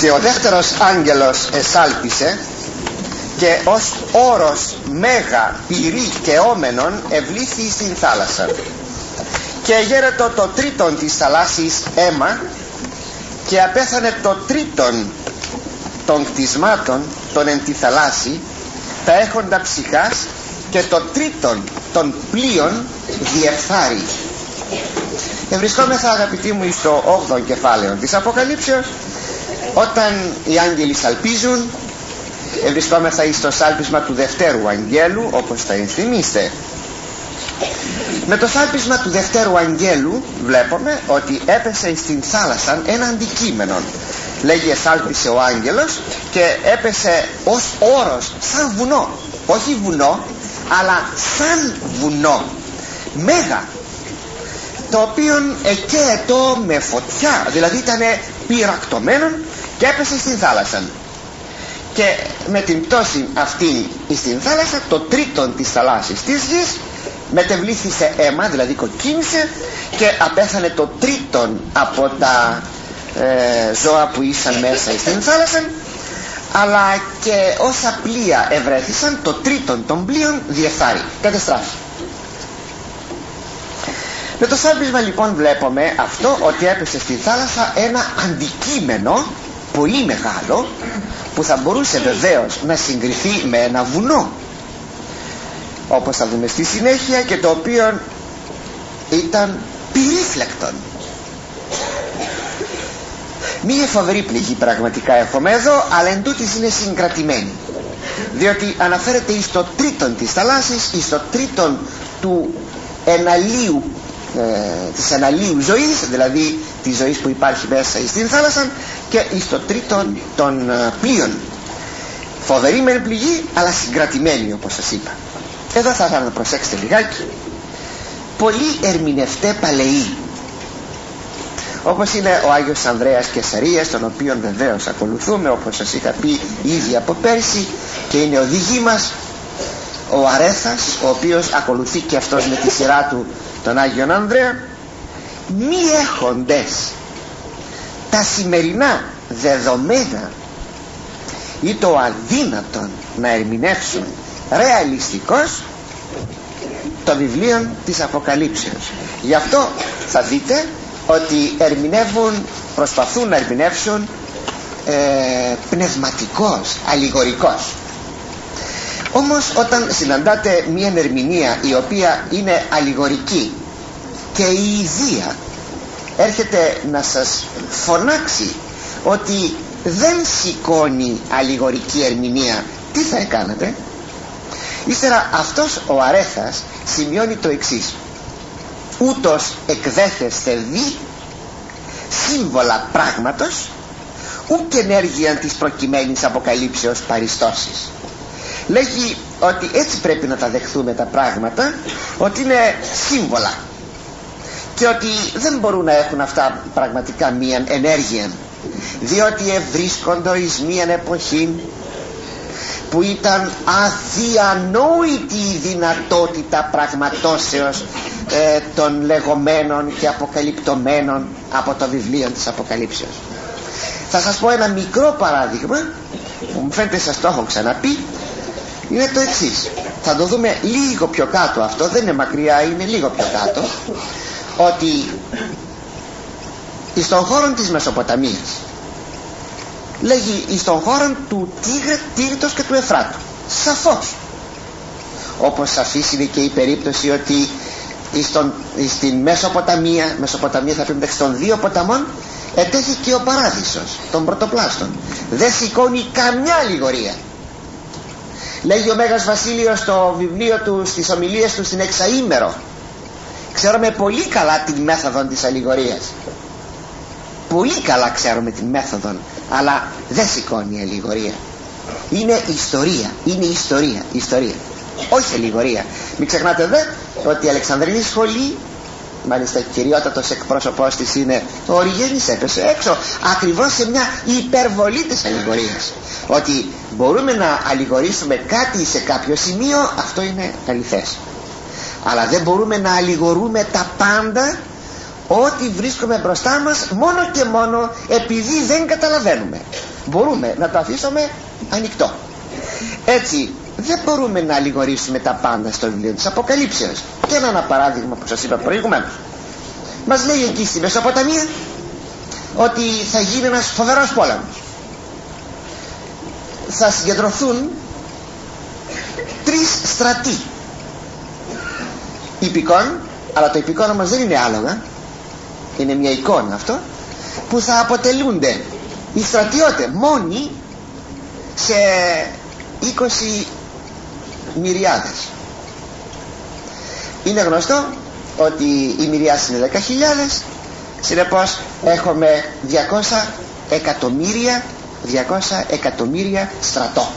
και ο δεύτερος άγγελος εσάλπισε και ως όρος μέγα πυρή και όμενον ευλήθη στην θάλασσα. Και γέρετο το τρίτον της θαλάσσης αίμα και απέθανε το τρίτον των κτισμάτων των εν τη θαλάσση τα έχοντα ψυχάς και το τρίτον των πλοίων διεφθάρει. Ευρισκόμεθα αγαπητοί μου στο 8ο κεφάλαιο της Αποκαλύψεως όταν οι άγγελοι σαλπίζουν ευρισκόμεθα στο σάλπισμα του δευτέρου αγγέλου όπως θα ενθυμίστε. Με το σάλπισμα του δευτέρου αγγέλου βλέπουμε ότι έπεσε στην θάλασσα ένα αντικείμενο. Λέγει εσάλπισε ο άγγελος και έπεσε ως όρος σαν βουνό. Όχι βουνό αλλά σαν βουνό. Μέγα. Το οποίο εκέτο με φωτιά. Δηλαδή ήταν πυρακτωμένο και έπεσε στην θάλασσα. Και με την πτώση αυτή στην θάλασσα το τρίτον της θαλάσσης της γης μετεβλήθη σε αίμα δηλαδή κοκκίνησε και απέθανε το τρίτον από τα ε, ζώα που ήσαν μέσα στην θάλασσα. Αλλά και όσα πλοία ευρέθησαν το τρίτον των πλοίων διεφθάρει. Κατεστράφει με το σάμπισμα λοιπόν βλέπουμε αυτό ότι έπεσε στη θάλασσα ένα αντικείμενο πολύ μεγάλο που θα μπορούσε βεβαίως να συγκριθεί με ένα βουνό. Όπως θα δούμε στη συνέχεια και το οποίο ήταν πυρήφλεκτον. Μία φοβερή πληγή πραγματικά έχουμε εδώ αλλά εν είναι συγκρατημένη. Διότι αναφέρεται εις το τρίτον της θαλάσσης εις το τρίτον του εναλίου ε, της αναλύου ζωής δηλαδή της ζωής που υπάρχει μέσα στην θάλασσα και στο τρίτον των ε, πλοίων. Φοβερή μεν πληγή αλλά συγκρατημένη όπως σας είπα. Εδώ θα ήθελα να προσέξετε λιγάκι πολλοί ερμηνευτέ παλαιοί. Όπως είναι ο Άγιος Ανδρέας Κεσαρίας τον οποίον βεβαίως ακολουθούμε όπως σας είχα πει ήδη από πέρσι και είναι ο δική μας ο Αρέθας ο οποίος ακολουθεί και αυτός με τη σειρά του τον Άγιον Ανδρέα μη έχοντες. Τα σημερινά δεδομένα ή το αδύνατον να ερμηνεύσουν ρεαλιστικώς το βιβλίο της Αποκαλύψεως. Γι' αυτό θα δείτε ότι ερμηνεύουν προσπαθούν να ερμηνεύσουν ε, πνευματικός, αλληγορικός. Όμως όταν συναντάτε μια ερμηνεία η οποία είναι αλληγορική και η ιδία έρχεται να σας φωνάξει ότι δεν σηκώνει αλληγορική ερμηνεία. Τι θα έκανατε ύστερα αυτός ο αρέθας σημειώνει το εξής. Ούτως εκδέθεστε δι σύμβολα πράγματος ουκ ενέργειαν της προκειμένης αποκαλύψεως παριστώσεις λέγει ότι έτσι πρέπει να τα δεχθούμε τα πράγματα ότι είναι σύμβολα και ότι δεν μπορούν να έχουν αυτά πραγματικά μία ενέργεια διότι ευρίσκονται εις μία εποχή που ήταν αδιανόητη η δυνατότητα πραγματώσεως ε, των λεγόμενων και αποκαλυπτωμένων από το βιβλίο της Αποκαλύψεως. Θα σας πω ένα μικρό παράδειγμα που μου φαίνεται σας το έχω ξαναπεί. Είναι το εξής. θα το δούμε λίγο πιο κάτω αυτό. Δεν είναι μακριά είναι λίγο πιο κάτω ότι στον χώρο της Μεσοποταμίας λέγει στον χώρο του Τίγρε, Τίγρητος και του Εφράτου σαφώς. Όπως σαφής είναι και η περίπτωση ότι στον, στην Μεσοποταμία Μεσοποταμία θα πει των δύο ποταμών ετέχει και ο παράδεισος των πρωτοπλάστων δεν σηκώνει καμιά λιγορία λέγει ο Μέγας Βασίλειος στο βιβλίο του στις ομιλίες του στην εξαήμερο ξέρουμε πολύ καλά την μέθοδο της αλληγορίας. Πολύ καλά ξέρουμε την μέθοδο αλλά δεν σηκώνει η αλληγορία. Είναι ιστορία είναι ιστορία ιστορία. Όχι αλληγορία. Μην ξεχνάτε δε ότι η Αλεξανδρινή σχολή μάλιστα κυριότατος εκπρόσωπός της είναι ο Οριγένης έπεσε έξω ακριβώς σε μια υπερβολή της αλληγορίας. Ότι μπορούμε να αλληγορήσουμε κάτι σε κάποιο σημείο αυτό είναι αληθές αλλά δεν μπορούμε να αλληγορούμε τα πάντα ό,τι βρίσκουμε μπροστά μας μόνο και μόνο επειδή δεν καταλαβαίνουμε. Μπορούμε να το αφήσουμε ανοιχτό. Έτσι δεν μπορούμε να αλληγορήσουμε τα πάντα στο βιβλίο της Αποκαλύψεως. Και ένα παράδειγμα που σας είπα προηγουμένως. Μας λέει εκεί στη Μεσοποταμία ότι θα γίνει ένας φοβερός πόλεμος. Θα συγκεντρωθούν τρεις στρατοί υπηκόν αλλά το υπηκόν όμως δεν είναι άλογα. Είναι μια εικόνα αυτό που θα αποτελούνται οι στρατιώτες μόνοι σε 20 μυριάδες. Είναι γνωστό ότι η μυριάς είναι 10.000 συνεπώς έχουμε 200 εκατομμύρια 200 εκατομμύρια στρατό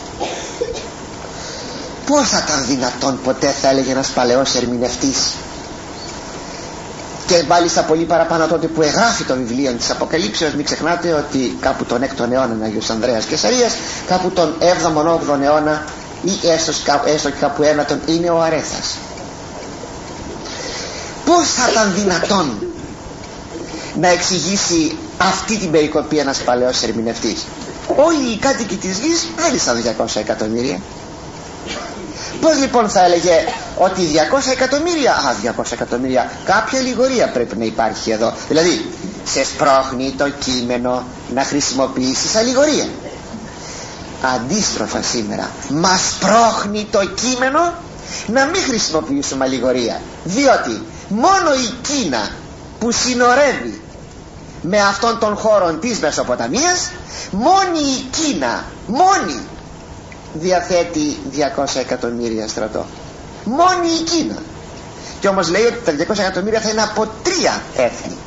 πως θα ήταν δυνατόν ποτέ θα έλεγε ένας παλαιός ερμηνευτής. Και μάλιστα πολύ παραπάνω τότε που εγγράφει το βιβλίο της Αποκαλύψεως μην ξεχνάτε ότι κάπου τον 6ο αιώνα είναι Άγιος Ανδρέας και Σαρίας κάπου τον 7ο 8ο αιώνα ή έστω, έστω και κάπου ένατον είναι ο Αρέθας. Πως θα ήταν δυνατόν να εξηγήσει αυτή την περικοπή ένας παλαιός ερμηνευτής. Όλοι οι κάτοικοι της γης έλυσαν 200 εκατομμύρια πως λοιπόν θα έλεγε ότι 200 εκατομμύρια α 200 εκατομμύρια κάποια λιγορία πρέπει να υπάρχει εδώ. Δηλαδή σε σπρώχνει το κείμενο να χρησιμοποιήσεις αλληγορία. Αντίστροφα σήμερα μας σπρώχνει το κείμενο να μην χρησιμοποιήσουμε αλληγορία. Διότι μόνο η Κίνα που συνορεύει με αυτόν τον χώρο της Μεσοποταμίας μόνη η Κίνα μόνη διαθέτει 200 εκατομμύρια στρατό. Μόνη η Κίνα. Και όμως λέει ότι τα 200 εκατομμύρια θα είναι από τρία έθνη.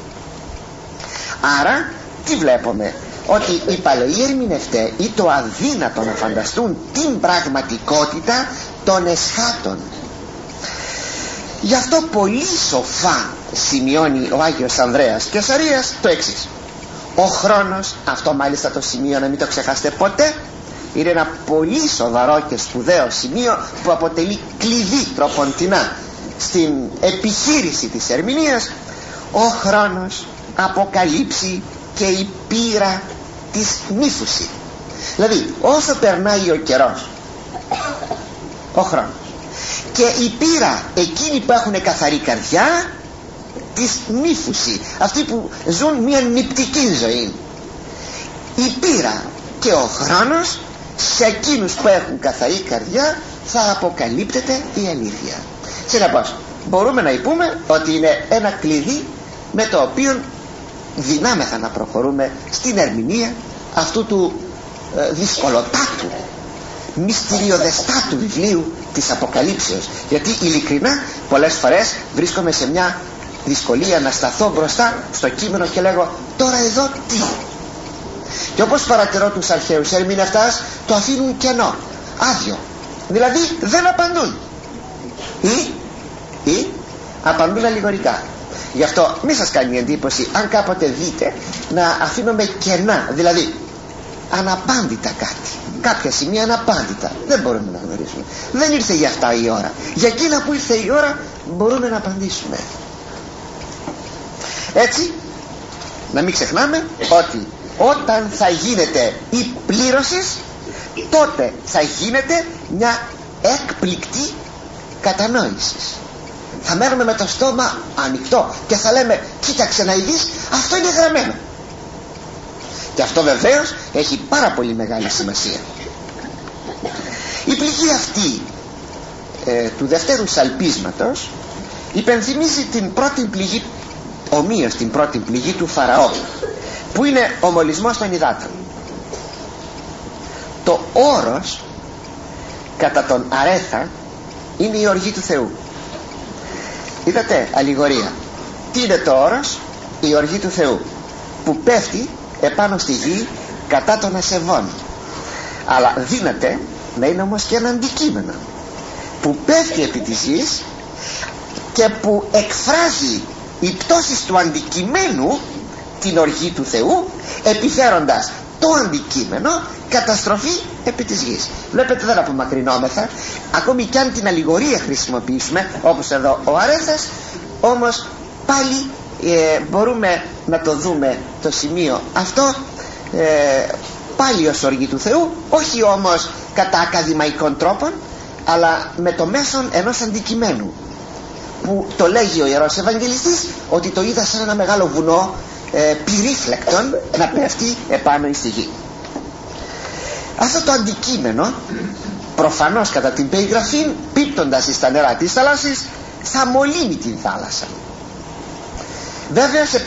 Άρα τι βλέπουμε; Ότι οι παλαιοί ερμηνευτέ ή το αδύνατο να φανταστούν την πραγματικότητα των εσχάτων. Γι' αυτό πολύ σοφά σημειώνει ο Άγιος Ανδρέας και Σαρίας το εξής. Ο χρόνος αυτό μάλιστα το σημείο να μην το ξεχάσετε ποτέ είναι ένα πολύ σοβαρό και σπουδαίο σημείο που αποτελεί κλειδί τροποντινά στην επιχείρηση της ερμηνείας ο χρόνος αποκαλύψει και η πείρα της νύφουση δηλαδή όσο περνάει ο καιρός ο χρόνος και η πείρα εκείνοι που έχουν καθαρή καρδιά της νύφουση αυτοί που ζουν μια νηπτική ζωή. Η πείρα και ο χρόνος σε εκείνους που έχουν καθαρή καρδιά θα αποκαλύπτεται η αλήθεια. Συνεπώς μπορούμε να πούμε ότι είναι ένα κλειδί με το οποίο δυνάμεθα να προχωρούμε στην ερμηνεία αυτού του ε, δυσκολοτάτου μυστηριοδεστάτου βιβλίου της Αποκαλύψεως. Γιατί ειλικρινά πολλές φορές βρίσκομαι σε μια δυσκολία να σταθώ μπροστά στο κείμενο και λέγω τώρα εδώ τι και όπως παρατηρώ τους αρχαίους ερμηνευτάς το αφήνουν κενό άδειο. Δηλαδή δεν απαντούν. Ή, ή απαντούν αλληγορικά. Γι' αυτό μη σας κάνει εντύπωση αν κάποτε δείτε να αφήνουμε κενά. Δηλαδή αναπάντητα κάτι. Κάποια σημεία αναπάντητα. Δεν μπορούμε να γνωρίσουμε δεν ήρθε για αυτά η ώρα. Για εκείνα που ήρθε η ώρα μπορούμε να απαντήσουμε. Έτσι να μην ξεχνάμε ότι όταν θα γίνεται η πλήρωση τότε θα γίνεται μια έκπληκτη κατανόηση. Θα μένουμε με το στόμα ανοιχτό και θα λέμε κοίταξε να ειδείς αυτό είναι γραμμένο και αυτό βεβαίως έχει πάρα πολύ μεγάλη σημασία. Η πληγή αυτή ε, του δευτέρου σαλπίσματος υπενθυμίζει την πρώτη πληγή ομοίως την πρώτη πληγή του Φαραώ που είναι ο μολυσμός των υδάτων. Το όρος κατά τον αρέθα είναι η οργή του Θεού. Είδατε αλληγορία. Τι είναι το όρος; Η οργή του Θεού που πέφτει επάνω στη γη κατά των ασεβών. Αλλά δύναται να είναι όμως και ένα αντικείμενο που πέφτει επί της γης και που εκφράζει η πτώση του αντικειμένου την οργή του Θεού επιφέροντας το αντικείμενο καταστροφή επί της γης. Βλέπετε δεν απομακρυνόμεθα. Ακόμη κι αν την αλληγορία χρησιμοποιήσουμε όπως εδώ ο Αρέθας όμως πάλι ε, μπορούμε να το δούμε το σημείο αυτό ε, πάλι ως οργή του Θεού όχι όμως κατά ακαδημαϊκών τρόπων αλλά με το μέσον ενός αντικειμένου που το λέγει ο Ιερός Ευαγγελιστής ότι το είδα σαν ένα μεγάλο βουνό ε, πυρήφλεκτον να πέφτει επάνω στη γη αυτό το αντικείμενο προφανώς κατά την περιγραφή πίπτοντας στα νερά της θάλασσης θα μολύνει την θάλασσα. Βέβαια σε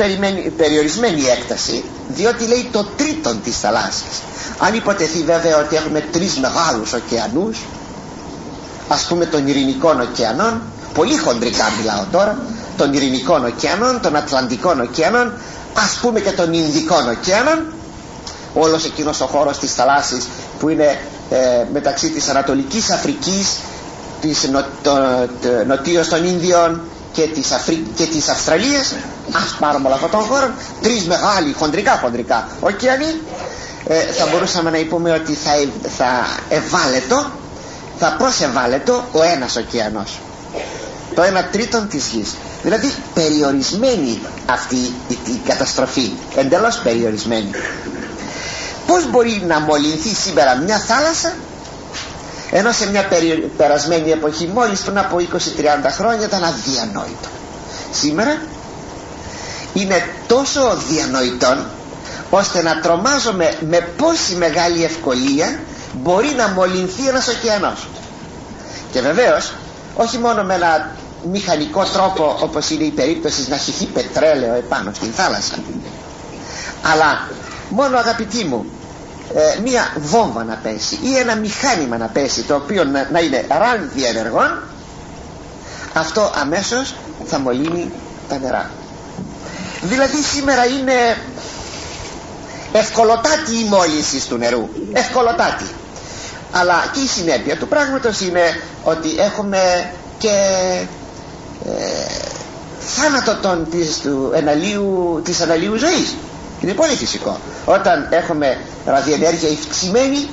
περιορισμένη έκταση διότι λέει το τρίτον της θαλάσσης. Αν υποτεθεί βέβαια ότι έχουμε τρεις μεγάλους ωκεανούς ας πούμε των ειρηνικών ωκεανών πολύ χοντρικά μιλάω τώρα των ειρηνικών ωκεανών, των ατλαντικών ωκεανών ας πούμε και των Ινδικών ωκεανών όλος εκείνος ο χώρος της θαλάσσης που είναι ε, μεταξύ της Ανατολικής Αφρικής της νο, νοτίως των Ίνδιων και της, Αφρι... και της Αυστραλίας. Ας πάρουμε όλο αυτόν τον χώρο. Τρεις μεγάλοι χοντρικά χοντρικά ωκεανοί ε, θα μπορούσαμε να πούμε ότι θα, θα ευάλετο θα προσεβάλετο ο ένας ωκεανός το ένα τρίτον της γης. Δηλαδή περιορισμένη αυτή η, η καταστροφή. Εντελώς περιορισμένη. Πως μπορεί να μολυνθεί σήμερα μια θάλασσα ενώ σε μια περασμένη εποχή μόλις πριν από 20-30 χρόνια ήταν αδιανόητο. Σήμερα είναι τόσο διανοητόν ώστε να τρομάζουμε με πόση μεγάλη ευκολία μπορεί να μολυνθεί ένας ωκεανός. Και βεβαίως όχι μόνο με ένα μηχανικό τρόπο όπως είναι η περίπτωση να χυθεί πετρέλαιο επάνω στην θάλασσα. Αλλά μόνο αγαπητοί μου ε, μία βόμβα να πέσει ή ένα μηχάνημα να πέσει το οποίο να, να είναι ράνδι ενεργών αυτό αμέσως θα μολύνει τα νερά. Δηλαδή σήμερα είναι ευκολοτάτη η μόλυνση του νερού. Ευκολοτάτη. Αλλά και η συνέπεια του πράγματος είναι ότι έχουμε και ε, θάνατο των, της, του εναλίου, της αναλύου ζωής. Είναι πολύ φυσικό. Όταν έχουμε ραδιενέργεια ευξημένη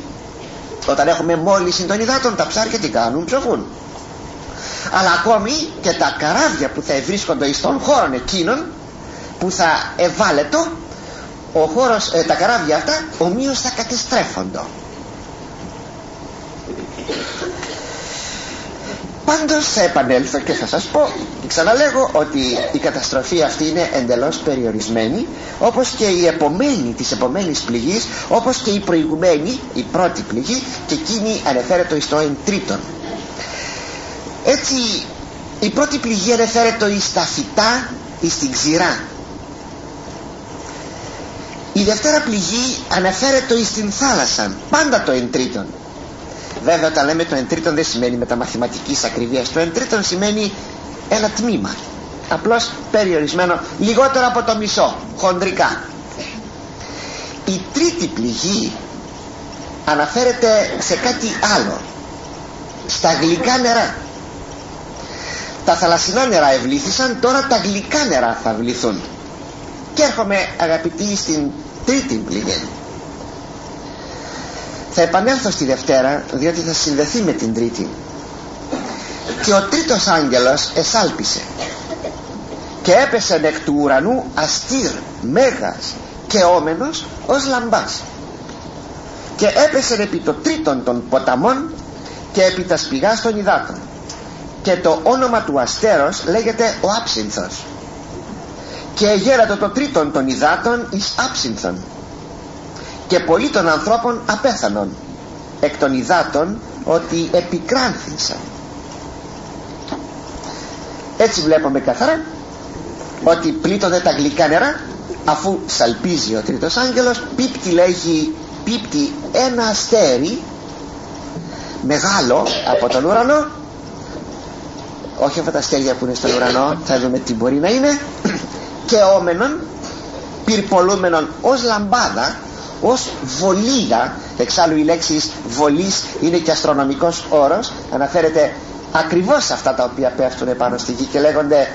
όταν έχουμε μόλις των υδάτων τα ψάρια τι κάνουν ψωχούν αλλά ακόμη και τα καράβια που θα βρίσκονται στον χώρο εκείνων που θα ευάλετο ο χώρος, ε, τα καράβια αυτά ομοίως θα κατεστρέφονται πάντως θα επανέλθω και θα σας πω ξαναλέγω ότι η καταστροφή αυτή είναι εντελώς περιορισμένη όπως και η επομένη της επομένης πληγής όπως και η προηγουμένη η πρώτη πληγή και εκείνη ανεφέρεται στο εν τρίτον. Έτσι η πρώτη πληγή ανεφέρεται εις τα φυτά εις στην ξηρά. Η δευτέρα πληγή αναφέρεται εις την θάλασσα πάντα το εν τρίτον βέβαια όταν λέμε το εν τρίτον δεν σημαίνει με τα μαθηματικής ακριβίας. Το εν τρίτον σημαίνει ένα τμήμα. Απλώς περιορισμένο λιγότερο από το μισό χοντρικά. Η τρίτη πληγή αναφέρεται σε κάτι άλλο. Στα γλυκά νερά. Τα θαλασσινά νερά ευλήθησαν τώρα τα γλυκά νερά θα βληθούν και έρχομαι αγαπητοί στην τρίτη πληγή θα επανέλθω στη Δευτέρα διότι θα συνδεθεί με την Τρίτη. Και ο τρίτος άγγελος εσάλπισε και έπεσε εκ του ουρανού αστήρ, μέγας και όμενος ως λαμπάς. Και έπεσε επί το τρίτον των ποταμών και επί τα σπηγάς των υδάτων. Και το όνομα του αστέρος λέγεται ο Άψινθος. Και γέρατο το τρίτον των υδάτων εις Άψινθον και πολλοί των ανθρώπων απέθανον εκ των υδάτων ότι επικράνθησαν. Έτσι βλέπουμε καθαρά ότι πλήττονται τα γλυκά νερά αφού σαλπίζει ο τρίτος άγγελος πίπτει λέγει πίπτει ένα αστέρι μεγάλο από τον ουρανό. Όχι αυτά τα αστέρια που είναι στον ουρανό θα δούμε τι μπορεί να είναι. Και όμενον πυρπολούμενον ως λαμπάδα ως βολίδα. Εξάλλου η λέξη βολής είναι και αστρονομικός όρος. Αναφέρεται ακριβώς σε αυτά τα οποία πέφτουν πάνω στη γη και λέγονται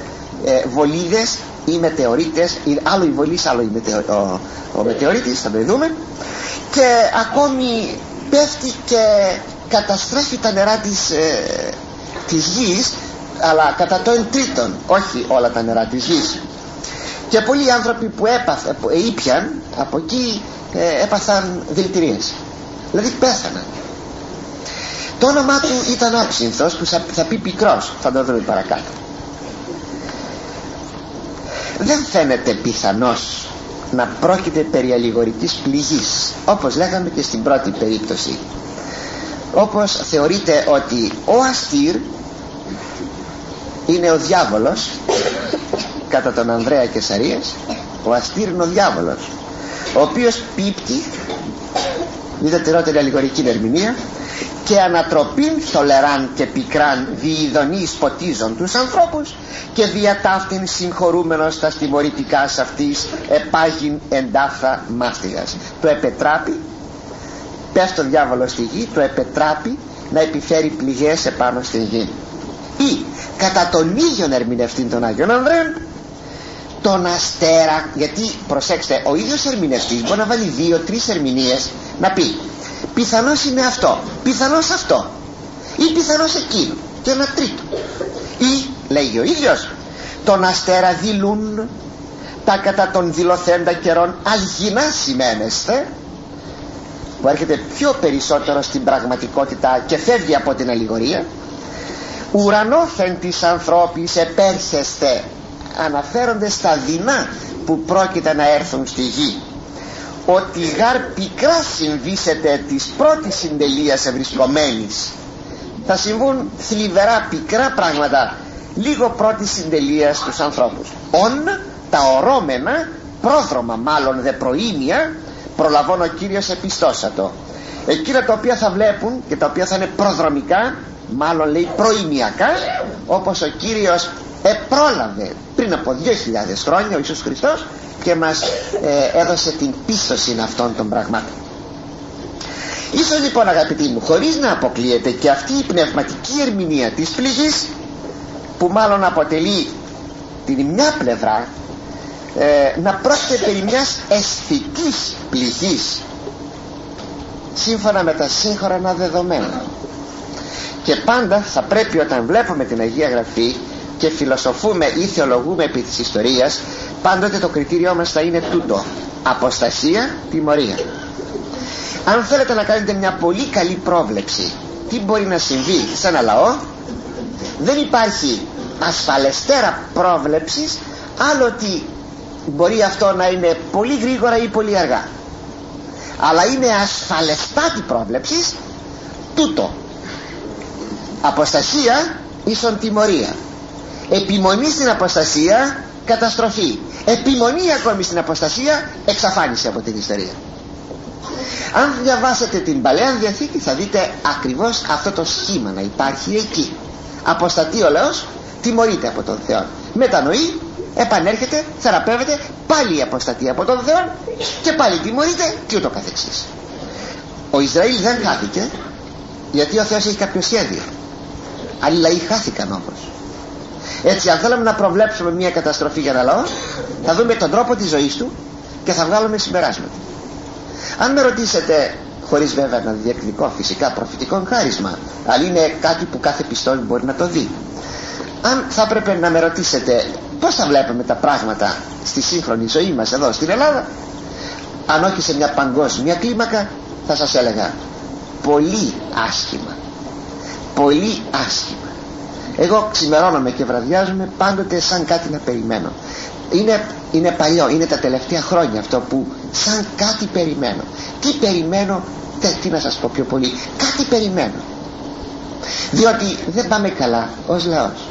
ε, βολίδες ή μετεωρίτες. Ή άλλο η βολής άλλο η μετεω, ο, ο μετεωρίτης θα το δούμε. Και ακόμη πέφτει και καταστρέφει τα νερά της, ε, της γης αλλά κατά το εν τρίτον όχι όλα τα νερά της γης και πολλοί άνθρωποι που έπαθαν, ήπιαν από εκεί ε, έπαθαν δηλητηρίες δηλαδή πέθαναν. Το όνομά του ήταν άψυνθος που θα πει πικρός θα το δούμε παρακάτω. Δεν φαίνεται πιθανός να πρόκειται περί αλληγορικής πληγής όπως λέγαμε και στην πρώτη περίπτωση. Όπως θεωρείται ότι ο Αστήρ είναι ο διάβολος κατά τον Ανδρέα Κεσαρίας ο Αστήρ είναι ο διάβολος ο οποίος πίπτει τερότερη αλληγορική ερμηνεία και ανατροπήν θολεράν και πικράν διειδονείς ποτίζων τους ανθρώπους και διατάφτην συγχωρούμενος τα στιμωρητικά αυτής επάγειν εντάφθα μάστιγας. Το επετράπει πες το διάβολο στη γη το επετράπει να επιφέρει πληγές επάνω στη γη. Ή κατά τον ίδιο ερμηνευτή των Άγιων Ανδρέων τον αστέρα γιατί προσέξτε ο ίδιος ερμηνευτής μπορεί να βάλει δύο-τρεις ερμηνείες να πει πιθανώς είναι αυτό πιθανώς αυτό ή πιθανώς εκείνο και ένα τρίτο. Ή λέγει ο ίδιος τον αστέρα δηλούν τα κατά των δηλωθέντα καιρών αλγινά σημαίνεστε που έρχεται πιο περισσότερο στην πραγματικότητα και φεύγει από την αλληγορία ουρανόφεν της ανθρώπης επέρχεστε αναφέρονται στα δεινά που πρόκειται να έρθουν στη γη. Ότι γάρ πικρά συμβήσετε της πρώτης συντελείας ευρισκομένης. Θα συμβούν θλιβερά πικρά πράγματα λίγο πρώτης συντελείας στους ανθρώπους. Ον τα ορώμενα πρόδρομα μάλλον δε προήμια προλαβών ο Κύριος επιστώσατο εκείνα τα οποία θα βλέπουν και τα οποία θα είναι προδρομικά μάλλον λέει προημιακά όπως ο Κύριος επρόλαβε πριν από 2.000 χρόνια ο Ιησούς Χριστός και μας ε, έδωσε την πίστοση αυτών των πραγμάτων. Ίσως λοιπόν αγαπητοί μου χωρίς να αποκλείεται και αυτή η πνευματική ερμηνεία της πληγής που μάλλον αποτελεί την μια πλευρά ε, να πρόκειται περί μιας αισθητής πληγής σύμφωνα με τα σύγχρονα δεδομένα. Και πάντα θα πρέπει όταν βλέπουμε την Αγία Γραφή και φιλοσοφούμε ή θεολογούμε επί της ιστορίας πάντοτε το κριτήριό μας θα είναι τούτο. Αποστασία, τιμωρία. Αν θέλετε να κάνετε μια πολύ καλή πρόβλεψη τι μπορεί να συμβεί σε ένα λαό; Δεν υπάρχει ασφαλεστέρα πρόβλεψης άλλο ότι μπορεί αυτό να είναι πολύ γρήγορα ή πολύ αργά. Αλλά είναι ασφαλεστάτη πρόβλεψης τούτο. Αποστασία ίσον τιμωρία επιμονή στην αποστασία καταστροφή. Επιμονή ακόμη στην αποστασία εξαφάνιση από την ιστορία αν διαβάσετε την Παλαιά Διαθήκη θα δείτε ακριβώς αυτό το σχήμα να υπάρχει εκεί. Αποστατεί ο λαός τιμωρείται από τον Θεό. Μετανοεί επανέρχεται, θεραπεύεται πάλι η αποστατεί από τον Θεό και πάλι τιμωρείται και ούτω καθεξής. Ο Ισραήλ δεν χάθηκε γιατί ο Θεός έχει κάποιο σχέδιο. Άλλοι λαοί χάθηκαν όμως έτσι αν θέλαμε να προβλέψουμε μια καταστροφή για ένα λαό θα δούμε τον τρόπο της ζωής του και θα βγάλουμε συμπεράσματα. Αν με ρωτήσετε χωρίς βέβαια να διεκδικώ φυσικά προφητικό χάρισμα αλλά είναι κάτι που κάθε πιστόλι μπορεί να το δει αν θα έπρεπε να με ρωτήσετε πως θα βλέπουμε τα πράγματα στη σύγχρονη ζωή μας εδώ στην Ελλάδα αν όχι σε μια παγκόσμια κλίμακα θα σας έλεγα πολύ άσχημα πολύ άσχημα εγώ ξημερώνομαι και βραδιάζομαι πάντοτε σαν κάτι να περιμένω. Είναι, είναι παλιό, είναι τα τελευταία χρόνια αυτό που σαν κάτι περιμένω. Τι περιμένω, τι να σας πω πιο πολύ κάτι περιμένω. Διότι δεν πάμε καλά ως λαός.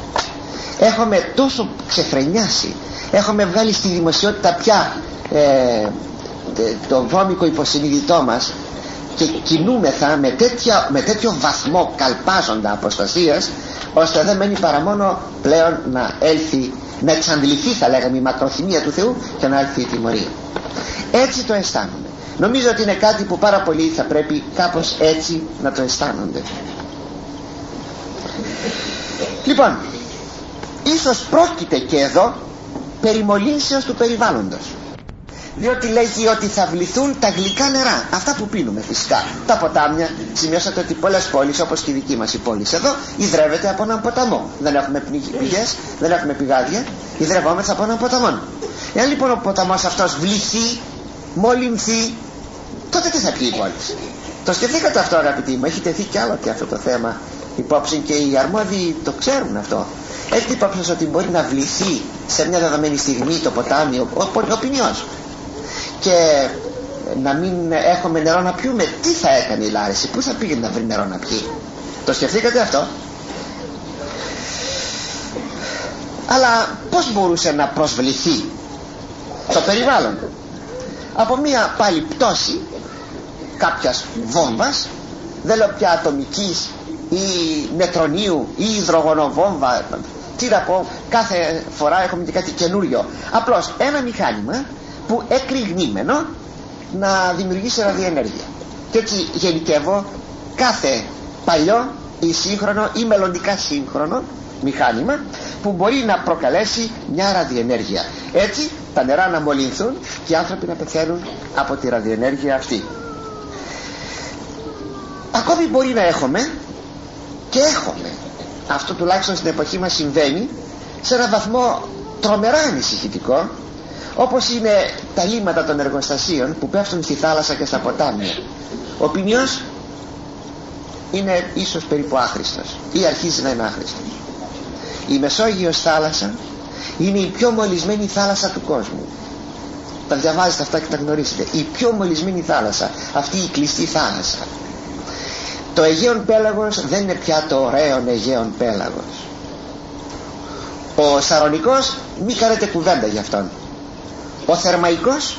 Έχουμε τόσο ξεφρενιάσει έχουμε βγάλει στη δημοσιότητα πια ε, το βόμικο υποσυνείδητό μας και κινούμεθα με, τέτοια, με τέτοιο βαθμό καλπάζοντα αποστασίας ώστε δεν μένει παρά μόνο πλέον να έλθει να εξαντληθεί θα λέγαμε η μακροθυμία του Θεού και να έλθει η τιμωρία. Έτσι το αισθάνομαι. Νομίζω ότι είναι κάτι που πάρα πολλοί θα πρέπει κάπως έτσι να το αισθάνονται. Λοιπόν ίσως πρόκειται και εδώ περί του περιβάλλοντος διότι λέγει ότι θα βληθούν τα γλυκά νερά αυτά που πίνουμε φυσικά τα ποτάμια σημειώσατε ότι πολλές πόλεις όπως και η δική μας η πόλη εδώ ιδρεύεται από έναν ποταμό δεν έχουμε πηγές δεν έχουμε πηγάδια ιδρευόμεθα από έναν ποταμό εάν λοιπόν ο ποταμός αυτός βληθεί μολυνθεί τότε τι θα πει η πόλη το σκεφτήκατε αυτό αγαπητοί μου έχει τεθεί κι άλλο και αυτό το θέμα υπόψη και οι αρμόδιοι το ξέρουν αυτό έχετε υπόψη ότι μπορεί να βληθεί σε μια δεδομένη στιγμή το ποτάμι ο, ο, ο ποινιός και να μην έχουμε νερό να πιούμε τι θα έκανε η Λάριση πού θα πήγαινε να βρει νερό να πιει; Το σκεφτήκατε αυτό; Αλλά πως μπορούσε να προσβληθεί το περιβάλλον; Από μια πάλι πτώση κάποιας βόμβας δεν λέω πια ατομικής ή νετρονίου ή υδρογονοβόμβα τι να πω κάθε φορά έχουμε και κάτι καινούριο. Απλώς ένα μηχάνημα που εκρηγνήμενο να δημιουργήσει ραδιενέργεια. Και έτσι γενικεύω κάθε παλιό ή σύγχρονο ή μελλοντικά σύγχρονο μηχάνημα που μπορεί να προκαλέσει μια ραδιενέργεια. Έτσι τα νερά να μολυνθούν και οι άνθρωποι να πεθαίνουν από τη ραδιενέργεια αυτή. Ακόμη μπορεί να έχουμε και έχουμε. Αυτό τουλάχιστον στην εποχή μας συμβαίνει σε ένα βαθμό τρομερά ανησυχητικό όπως είναι τα λίμματα των εργοστασίων που πέφτουν στη θάλασσα και στα ποτάμια ο ποινιός είναι ίσως περίπου άχρηστος ή αρχίζει να είναι άχρηστος. Η Μεσόγειος θάλασσα είναι η πιο μολυσμένη θάλασσα του κόσμου. Τα διαβάζετε αυτά και τα γνωρίζετε. Η πιο μολυσμένη θάλασσα αυτή η κλειστή θάλασσα. Το Αιγαίον πέλαγος δεν είναι πια το ωραίο Αιγαίον πέλαγος. Ο Σαρονικός μη κάνετε κουβέντα για αυτόν ο Θερμαϊκός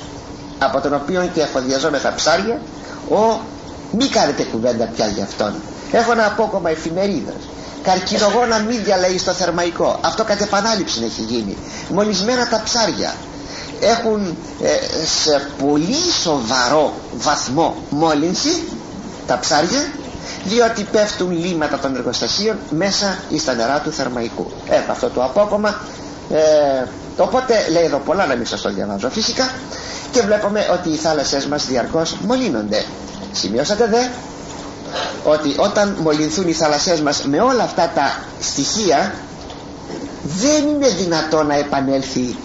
από τον οποίο και εφοδιαζόμεθα ψάρια ο μη κάνετε κουβέντα πια για αυτόν έχω ένα απόκομμα εφημερίδας. Καρκινογόνα μύδια λέει στο θερμαϊκό. Αυτό κατ' επανάληψη έχει γίνει. Μολυσμένα τα ψάρια έχουν ε, σε πολύ σοβαρό βαθμό μόλυνση τα ψάρια διότι πέφτουν λίμματα των εργοστασίων μέσα στα νερά του θερμαϊκού. Έχω αυτό το απόκομμα ε, οπότε λέει εδώ πολλά να μην σας το διαβάζω φυσικά. Και βλέπουμε ότι οι θάλασσές μας διαρκώς μολύνονται. Σημειώσατε δε; Ότι όταν μολυνθούν οι θάλασσές μας με όλα αυτά τα στοιχεία δεν είναι δυνατό να επανέλθει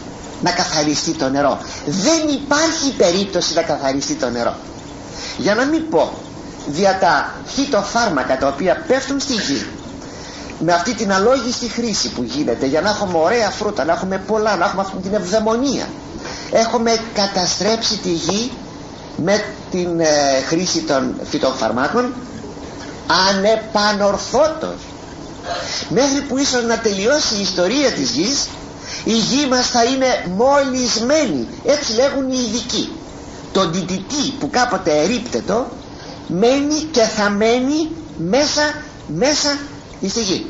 να καθαριστεί το νερό. Δεν υπάρχει περίπτωση να καθαριστεί το νερό. Για να μην πω δια τα φυτοφάρμακα τα οποία πέφτουν στη γη με αυτή την αλόγιστη χρήση που γίνεται για να έχουμε ωραία φρούτα, να έχουμε πολλά, να έχουμε αυτή την ευδαιμονία. Έχουμε καταστρέψει τη γη με την ε, χρήση των φυτοφαρμάκων ανεπανορθώτος μέχρι που ίσως να τελειώσει η ιστορία της γης η γη μας θα είναι μολυσμένη. Έτσι λέγουν οι ειδικοί. Το DDT που κάποτε ερείπτετο μένει και θα μένει μέσα μέσα στη γη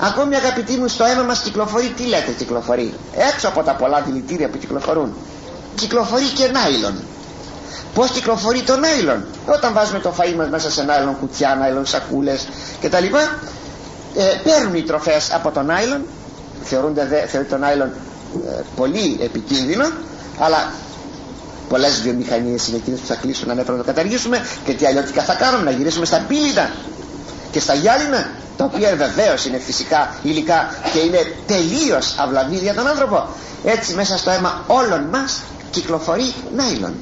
ακόμη αγαπητοί μου στο αίμα μας κυκλοφορεί τι λέτε κυκλοφορεί; Έξω από τα πολλά δηλητήρια που κυκλοφορούν. Κυκλοφορεί και νάιλον. Πως κυκλοφορεί το νάιλον; Όταν βάζουμε το φαΐ μας μέσα σε νάιλον κουτιά, νάιλον σακούλες κτλ ε, παίρνουν οι τροφές από το νάιλον θεωρούνται δε, θεωρείται το νάιλον ε, πολύ επικίνδυνο αλλά πολλές βιομηχανίες είναι εκείνες που θα κλείσουν να πρέπει να το καταργήσουμε και τι αλλιώτικα θα κάνουμε να γυρίσουμε στα πύληνα και στα γυάλινα τα οποία βεβαίως είναι φυσικά υλικά και είναι τελείως αυλαβή για τον άνθρωπο. Έτσι μέσα στο αίμα όλων μας κυκλοφορεί νάιλον.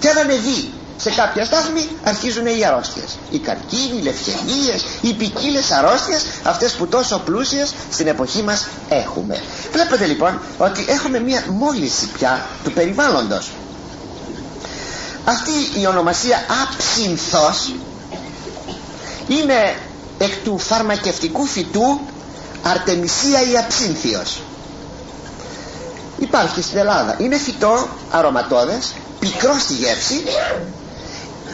Και αν ανεβεί σε κάποια στάθμη αρχίζουν οι αρρώστιες. Οι καρκίνοι, οι λευκαιμίες οι ποικίλες αρρώστιες αυτές που τόσο πλούσιες στην εποχή μας έχουμε. Βλέπετε λοιπόν ότι έχουμε μια μόλιση πια του περιβάλλοντος. Αυτή η ονομασία άψινθος είναι εκ του φαρμακευτικού φυτού αρτεμισία ή αψίνθιος υπάρχει στην Ελλάδα. Είναι φυτό αρωματώδες πικρό στη γεύση.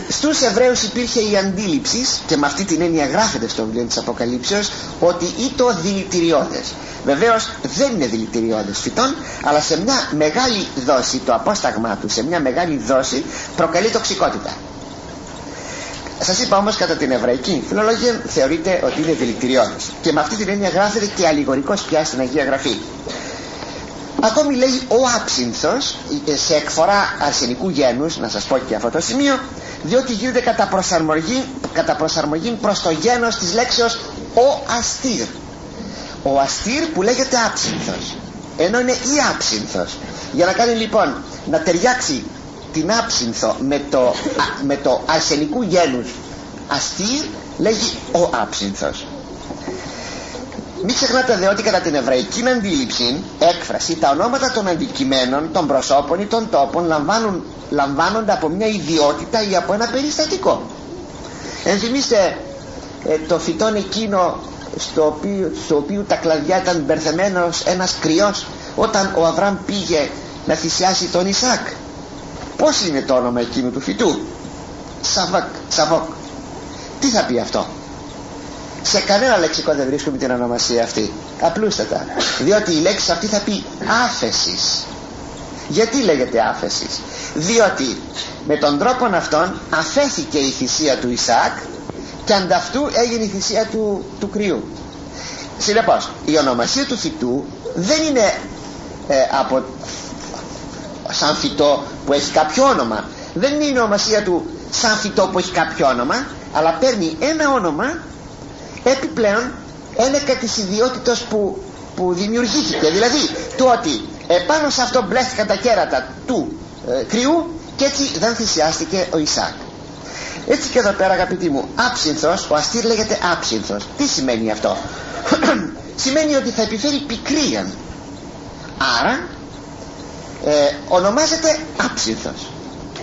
Στους Εβραίους υπήρχε η αντίληψη και με αυτή την έννοια γράφεται στο βιβλίο της Αποκαλύψεως ότι το δηλητηριώδες. Βεβαίως δεν είναι δηλητηριώδες φυτών αλλά σε μια μεγάλη δόση το απόσταγμά του σε μια μεγάλη δόση προκαλεί τοξικότητα σας είπα όμως κατά την εβραϊκή φιλολογία θεωρείται ότι είναι δηλητηριώδες και με αυτή την έννοια γράφεται και αλληγορικός πια στην Αγία Γραφή. Ακόμη λέει ο άψυνθος σε εκφορά αρσενικού γένους να σας πω και αυτό το σημείο διότι γίνεται κατά προσαρμογή, κατά προσαρμογή προς το γένος της λέξεως ο αστήρ ο αστήρ που λέγεται άψυνθος ενώ είναι η άψυνθος για να κάνει λοιπόν να ταιριάξει την άψυνθο με το, με το αρσενικού γένους αστήρ λέγει ο άψυνθος μην ξεχνάτε δε ότι κατά την εβραϊκή αντίληψη, έκφραση, τα ονόματα των αντικειμένων, των προσώπων ή των τόπων λαμβάνουν, λαμβάνονται από μια ιδιότητα ή από ένα περιστατικό. Ενθυμίστε ε, το φυτόν εκείνο στο οποίο, στο οποίο τα κλαδιά ήταν μπερθεμένος ένας κρυός όταν ο Αβραάμ πήγε να θυσιάσει τον Ισάκ. Πώς είναι το όνομα εκείνου του φυτού; Σαβακ, Σαβόκ. Τι θα πει αυτό; Σε κανένα λεξικό δεν βρίσκουμε την ονομασία αυτή απλούστατα διότι η λέξη αυτή θα πει άφεσης γιατί λέγεται άφεσης; Διότι με τον τρόπο αυτόν αφέθηκε η θυσία του Ισάκ και ανταυτού έγινε η θυσία του, του κρυού συνεπώς η ονομασία του φυτού δεν είναι ε, από σαν φυτό που έχει κάποιο όνομα. Δεν είναι η ονομασία του σαν φυτό που έχει κάποιο όνομα αλλά παίρνει ένα όνομα επιπλέον ένεκα της ιδιότητας που, που δημιουργήθηκε. Δηλαδή το ότι επάνω σε αυτό μπλέστηκαν τα κέρατα του ε, κρυού και έτσι δεν θυσιάστηκε ο Ισάκ. Έτσι και εδώ πέρα αγαπητοί μου άψυνθος, ο αστήρ λέγεται άψυνθος τι σημαίνει αυτό; Σημαίνει ότι θα επιφέρει πικρία. Άρα ε, ονομάζεται άψυνθος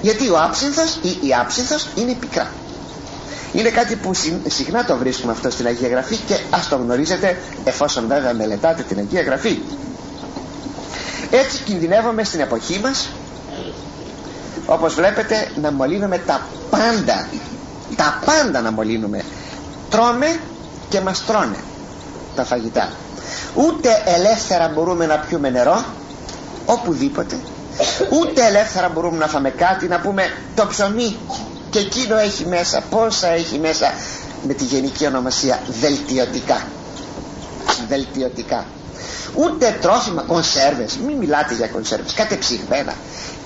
γιατί ο άψυνθος ή η άψυνθος είναι πικρά. Είναι κάτι που συχνά το βρίσκουμε αυτό στην Αγία Γραφή και ας το γνωρίζετε εφόσον βέβαια μελετάτε την Αγία Γραφή. Έτσι κινδυνεύουμε στην εποχή μας όπως βλέπετε να μολύνουμε τα πάντα τα πάντα να μολύνουμε. Τρώμε και μας τρώνε τα φαγητά. Ούτε ελεύθερα μπορούμε να πιούμε νερό οπουδήποτε. Ούτε ελεύθερα μπορούμε να φάμε κάτι να πούμε το ψωμί και εκείνο έχει μέσα πόσα έχει μέσα. Με τη γενική ονομασία δελτιωτικά. Δελτιωτικά. Ούτε τρόφιμα κονσέρβες. Μην μιλάτε για κονσέρβες κάτι ψυγμένα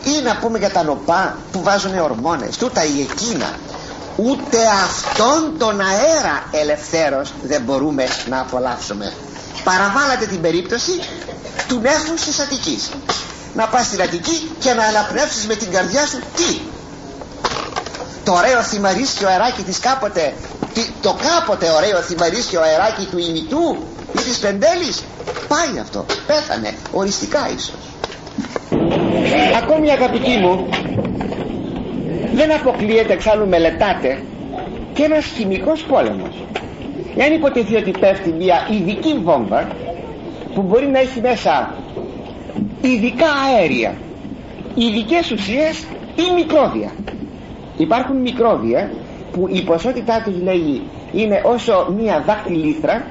ή να πούμε για τα νοπά που βάζουν ορμόνες. Τούτα ή εκείνα. Ούτε αυτόν τον αέρα ελευθέρως δεν μπορούμε να απολαύσουμε παραβάλατε την περίπτωση του νέφους της Αττικής. Να πας στην Αττική και να αναπνεύσεις με την καρδιά σου. Τι; Το ωραίο θυμαρίσιο αεράκι της κάποτε το κάποτε ωραίο θυμαρίσιο αεράκι του ημιτού ή της πεντέλης. Πάει αυτό. Πέθανε. Οριστικά ίσως. Ακόμη αγαπητοί μου δεν αποκλείεται εξάλλου μελετάτε και ένας χημικός πόλεμος εάν υποτεθεί ότι πέφτει μια ειδική βόμβα που μπορεί να έχει μέσα ειδικά αέρια ειδικές ουσίες ή μικρόβια. Υπάρχουν μικρόβια που η ποσότητά τους λέει είναι όσο μία δάχτυλίθρα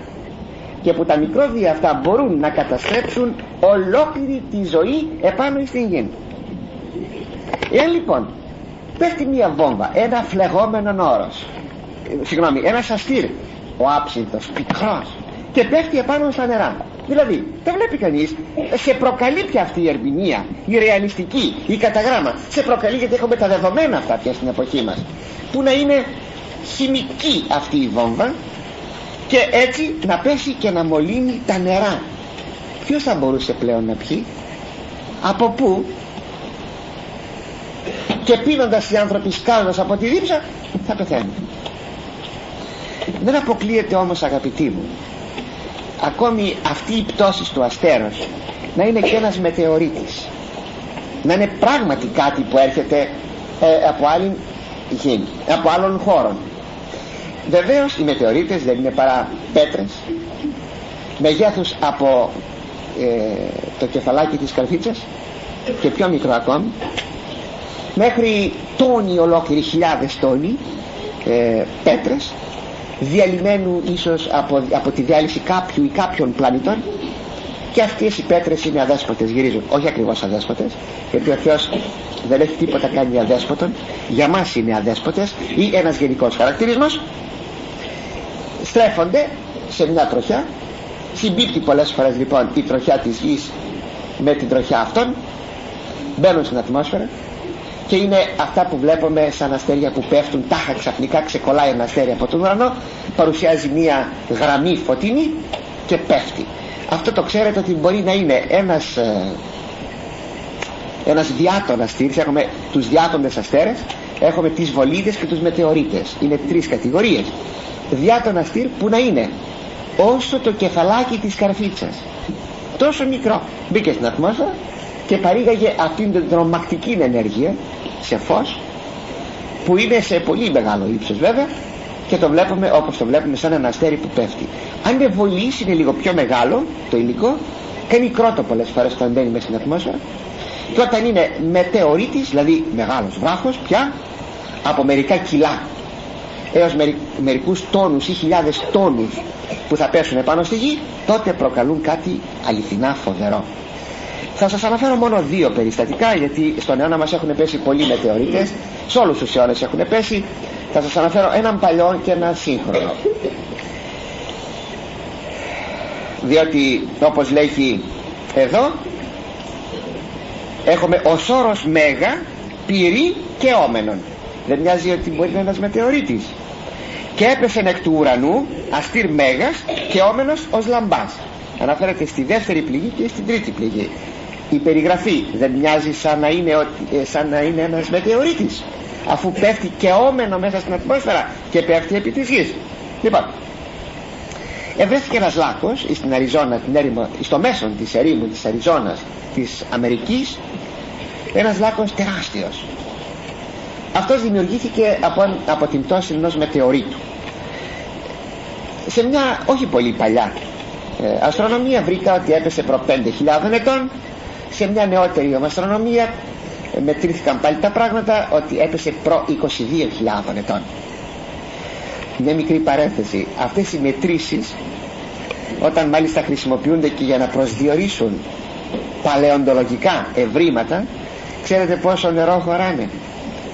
και που τα μικρόβια αυτά μπορούν να καταστρέψουν ολόκληρη τη ζωή επάνω στην γη. Εάν λοιπόν πέφτει μία βόμβα ένα φλεγόμενο όρος συγγνώμη ένας σαστήρ ο άψινθος πικρός. Και πέφτει επάνω στα νερά. Δηλαδή το βλέπει κανείς σε προκαλεί πια αυτή η ερμηνεία η ρεαλιστική, η καταγράμμα. Σε προκαλεί γιατί έχουμε τα δεδομένα αυτά πια στην εποχή μας. Που να είναι χημική αυτή η βόμβα και έτσι να πέσει και να μολύνει τα νερά. Ποιος θα μπορούσε πλέον να πιει; Από πού; Και πίνοντας οι άνθρωποι σκάλνος από τη δίψα θα πεθαίνουν δεν αποκλείεται όμως αγαπητοί μου ακόμη αυτή η πτώση του αστέρος να είναι και ένας μετεωρίτης. Να είναι πράγματι κάτι που έρχεται ε, από, άλλη γη, από άλλων χώρων. Βεβαίως οι μετεωρίτες δεν είναι παρά πέτρες μεγέθους από ε, το κεφαλάκι της καρφίτσας και πιο μικρό ακόμη μέχρι τόνοι ολόκληροι χιλιάδες τόνοι ε, πέτρες διαλυμένου ίσως από, από τη διάλυση κάποιου ή κάποιων πλανητών. Και αυτές οι πέτρες είναι αδέσποτες γυρίζουν. Όχι ακριβώς αδέσποτες γιατί ο Θεός δεν έχει τίποτα κάνει αδέσποτον. Για μας είναι αδέσποτες ή ένας γενικός χαρακτηρισμός. Στρέφονται σε μια τροχιά. Συμπίπτει πολλές φορές λοιπόν η τροχιά της γης με την τροχιά αυτών. Μπαίνουν στην ατμόσφαιρα και είναι αυτά που βλέπουμε σαν αστέρια που πέφτουν τάχα ξαφνικά ξεκολλάει ένα αστέρι από τον ουρανό παρουσιάζει μια γραμμή φωτεινή και πέφτει. Αυτό το ξέρετε ότι μπορεί να είναι ένας ε, ένας διάτονας στήρις. Έχουμε τους διάτονες αστέρες έχουμε τις βολίδες και τους μετεωρίτες. Είναι τρεις κατηγορίες. Διάτονα στήρ που να είναι όσο το κεφαλάκι της καρφίτσας. Τόσο μικρό. Μπήκε στην ατμόσφαιρα και παρήγαγε αυτήν την τρομακτική ενέργεια σε φως που είναι σε πολύ μεγάλο ύψος βέβαια και το βλέπουμε όπως το βλέπουμε σαν ένα αστέρι που πέφτει. Αν είναι βολής είναι λίγο πιο μεγάλο το υλικό κάνει κρότο πολλές φορές όταν μπαίνει μέσα στην ατμόσφαιρα. Και όταν είναι μετεωρίτης δηλαδή μεγάλος βράχος πια από μερικά κιλά έως μερι, μερικούς τόνους ή χιλιάδες τόνους που θα πέσουν πάνω στη γη τότε προκαλούν κάτι αληθινά φοβερό θα σας αναφέρω μόνο δύο περιστατικά γιατί στον αιώνα μας έχουν πέσει πολλοί μετεωρίτες σε όλους τους αιώνες έχουν πέσει. Θα σας αναφέρω έναν παλιό και ένα σύγχρονο. Διότι όπως λέει εδώ έχουμε ως όρος μέγα πυρή και όμενον δεν μοιάζει ότι μπορεί να είναι ένας μετεωρίτης. Και έπεσε εκ του ουρανού αστήρ μέγας και όμενος ως λαμπάς αναφέρεται στη δεύτερη πληγή και στην τρίτη πληγή η περιγραφή δεν μοιάζει σαν να είναι, ε, σαν να είναι ένας μετεωρίτης αφού πέφτει και όμενο μέσα στην ατμόσφαιρα και πέφτει επί της γης. Λοιπόν ευρέθηκε ένας λάκκος στην Αριζόνα την έρημο, στο μέσον της ερήμου της Αριζόνας της Αμερικής ένας λάκκος τεράστιος. Αυτός δημιουργήθηκε από, από την πτώση ενός μετεωρίτου. Σε μια όχι πολύ παλιά ε, αστρονομία βρήκα ότι έπεσε προ 5.000 ετών σε μια νεότερη αστρονομία ε, μετρήθηκαν πάλι τα πράγματα ότι έπεσε προ 22.000 ετών. Μια μικρή παρένθεση. Αυτές οι μετρήσεις όταν μάλιστα χρησιμοποιούνται και για να προσδιορίσουν παλαιοντολογικά ευρήματα ξέρετε πόσο νερό χωράνε.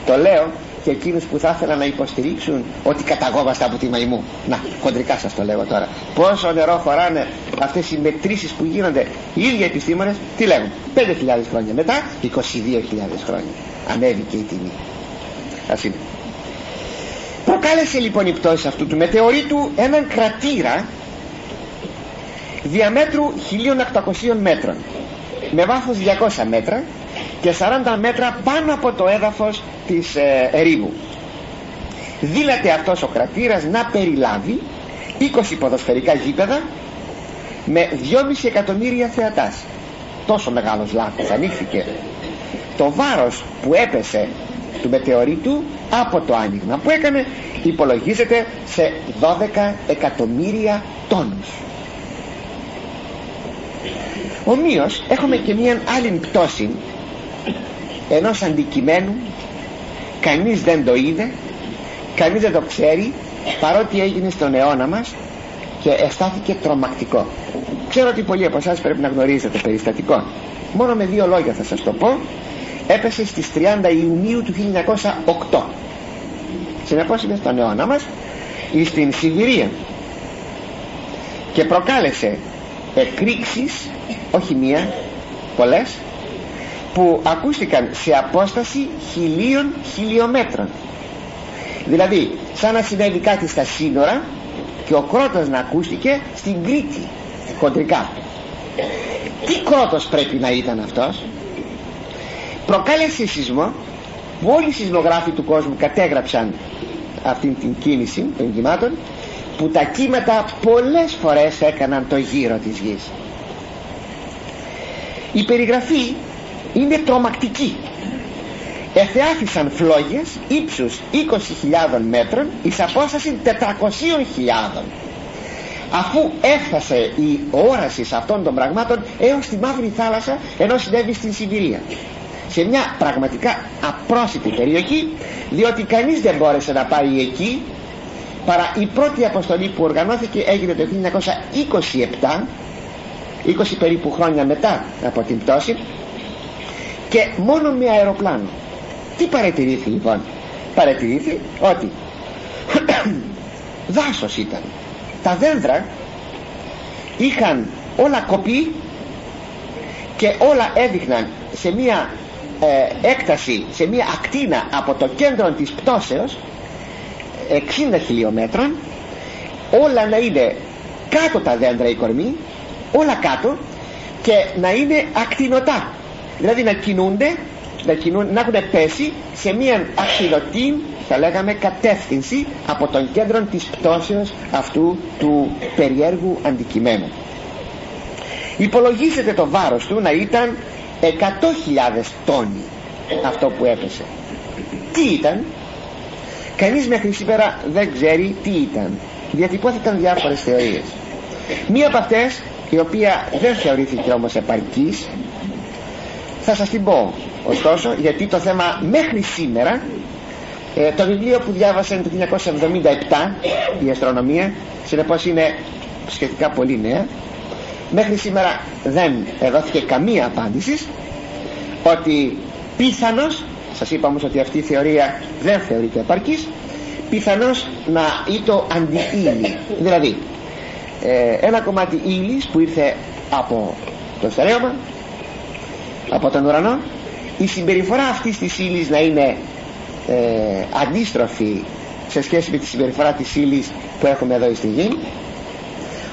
Το λέω και εκείνους που θα ήθελαν να υποστηρίξουν ότι καταγόμαστε από τη μαϊμού. Να χοντρικά σας το λέω τώρα. Πόσο νερό χωράνε αυτές οι μετρήσεις που γίνονται οι ίδιοι επιστήμονες τι λέγουν 5.000 χρόνια μετά 22.000 χρόνια. Ανέβηκε η τιμή. Ας είναι. Προκάλεσε λοιπόν η πτώση αυτού του μετεωρίτου έναν κρατήρα διαμέτρου 1800 μέτρων με βάθος 200 μέτρα και 40 μέτρα πάνω από το έδαφος της ε, ερήμου. Δήλατε αυτός ο κρατήρας να περιλάβει 20 ποδοσφαιρικά γήπεδα με 2,5 εκατομμύρια θεατάς. Τόσο μεγάλος λάθος ανοίχθηκε. Το βάρος που έπεσε του μετεωρίτου από το άνοιγμα που έκανε υπολογίζεται σε 12 εκατομμύρια τόνους. Ομοίως έχουμε και μια άλλη πτώση ενός αντικειμένου κανείς δεν το είδε κανείς δεν το ξέρει παρότι έγινε στον αιώνα μας και αισθάθηκε τρομακτικό. Ξέρω ότι πολλοί από εσάς πρέπει να γνωρίζετε το περιστατικό. Μόνο με δύο λόγια θα σας το πω. Έπεσε στις 30 Ιουνίου του 1908 συνεπώς είναι στον αιώνα μας στην Σιβηρία. Και προκάλεσε εκρήξεις όχι μία πολλές που ακούστηκαν σε απόσταση χιλίων χιλιόμετρων. Δηλαδή σαν να συνέβη κάτι στα σύνορα και ο κρότος να ακούστηκε στην Κρήτη χοντρικά. Τι κρότος πρέπει να ήταν αυτός; Προκάλεσε σεισμό. Που όλοι οι σεισμογράφοι του κόσμου κατέγραψαν αυτήν την κίνηση των κυμάτων που τα κύματα πολλές φορές έκαναν το γύρο της γης. Η περιγραφή είναι τρομακτική. Εθεάθησαν φλόγες ύψους 20.000 μέτρων εις απόσταση 400.000 αφού έφτασε η όραση αυτών των πραγμάτων έως τη Μαύρη Θάλασσα ενώ συνέβη στην Σιβηρία. Σε μια πραγματικά απρόσιτη περιοχή διότι κανείς δεν μπόρεσε να πάει εκεί παρά η πρώτη αποστολή που οργανώθηκε έγινε το 1927 20 περίπου χρόνια μετά από την πτώση και μόνο με αεροπλάνο. Τι παρατηρήθη λοιπόν; Παρατηρήθη ότι δάσος ήταν. Τα δέντρα είχαν όλα κοπεί και όλα έδειχναν σε μια ε, έκταση σε μια ακτίνα από το κέντρο της πτώσεως 60 χιλιόμετρων. Όλα να είναι κάτω τα δέντρα η κορμή όλα κάτω και να είναι ακτινοτά δηλαδή να κινούνται να, κινούν, να έχουν πέσει σε μια ακτινοτή θα λέγαμε κατεύθυνση από τον κέντρο της πτώσεως αυτού του περιέργου αντικειμένου. Υπολογίζεται το βάρος του να ήταν 100.000 τόνοι αυτό που έπεσε. Τι ήταν; Κανείς μέχρι σήμερα δεν ξέρει τι ήταν διατυπώθηκαν διάφορες θεωρίες. Μία από αυτές η οποία δεν θεωρήθηκε όμως επαρκής θα σας την πω. Ωστόσο γιατί το θέμα μέχρι σήμερα ε, το βιβλίο που διάβασα το 1977 η αστρονομία συνεπώς είναι σχετικά πολύ νέα μέχρι σήμερα δεν δόθηκε καμία απάντηση ότι πιθανώς σας είπα όμως ότι αυτή η θεωρία δεν θεωρείται επαρκής πιθανώς να το αντιήλι δηλαδή ε, ένα κομμάτι ύλης που ήρθε από το στερέωμα από τον ουρανό. Η συμπεριφορά αυτής της ύλης να είναι ε, αντίστροφη σε σχέση με τη συμπεριφορά της ύλης που έχουμε εδώ στη γη.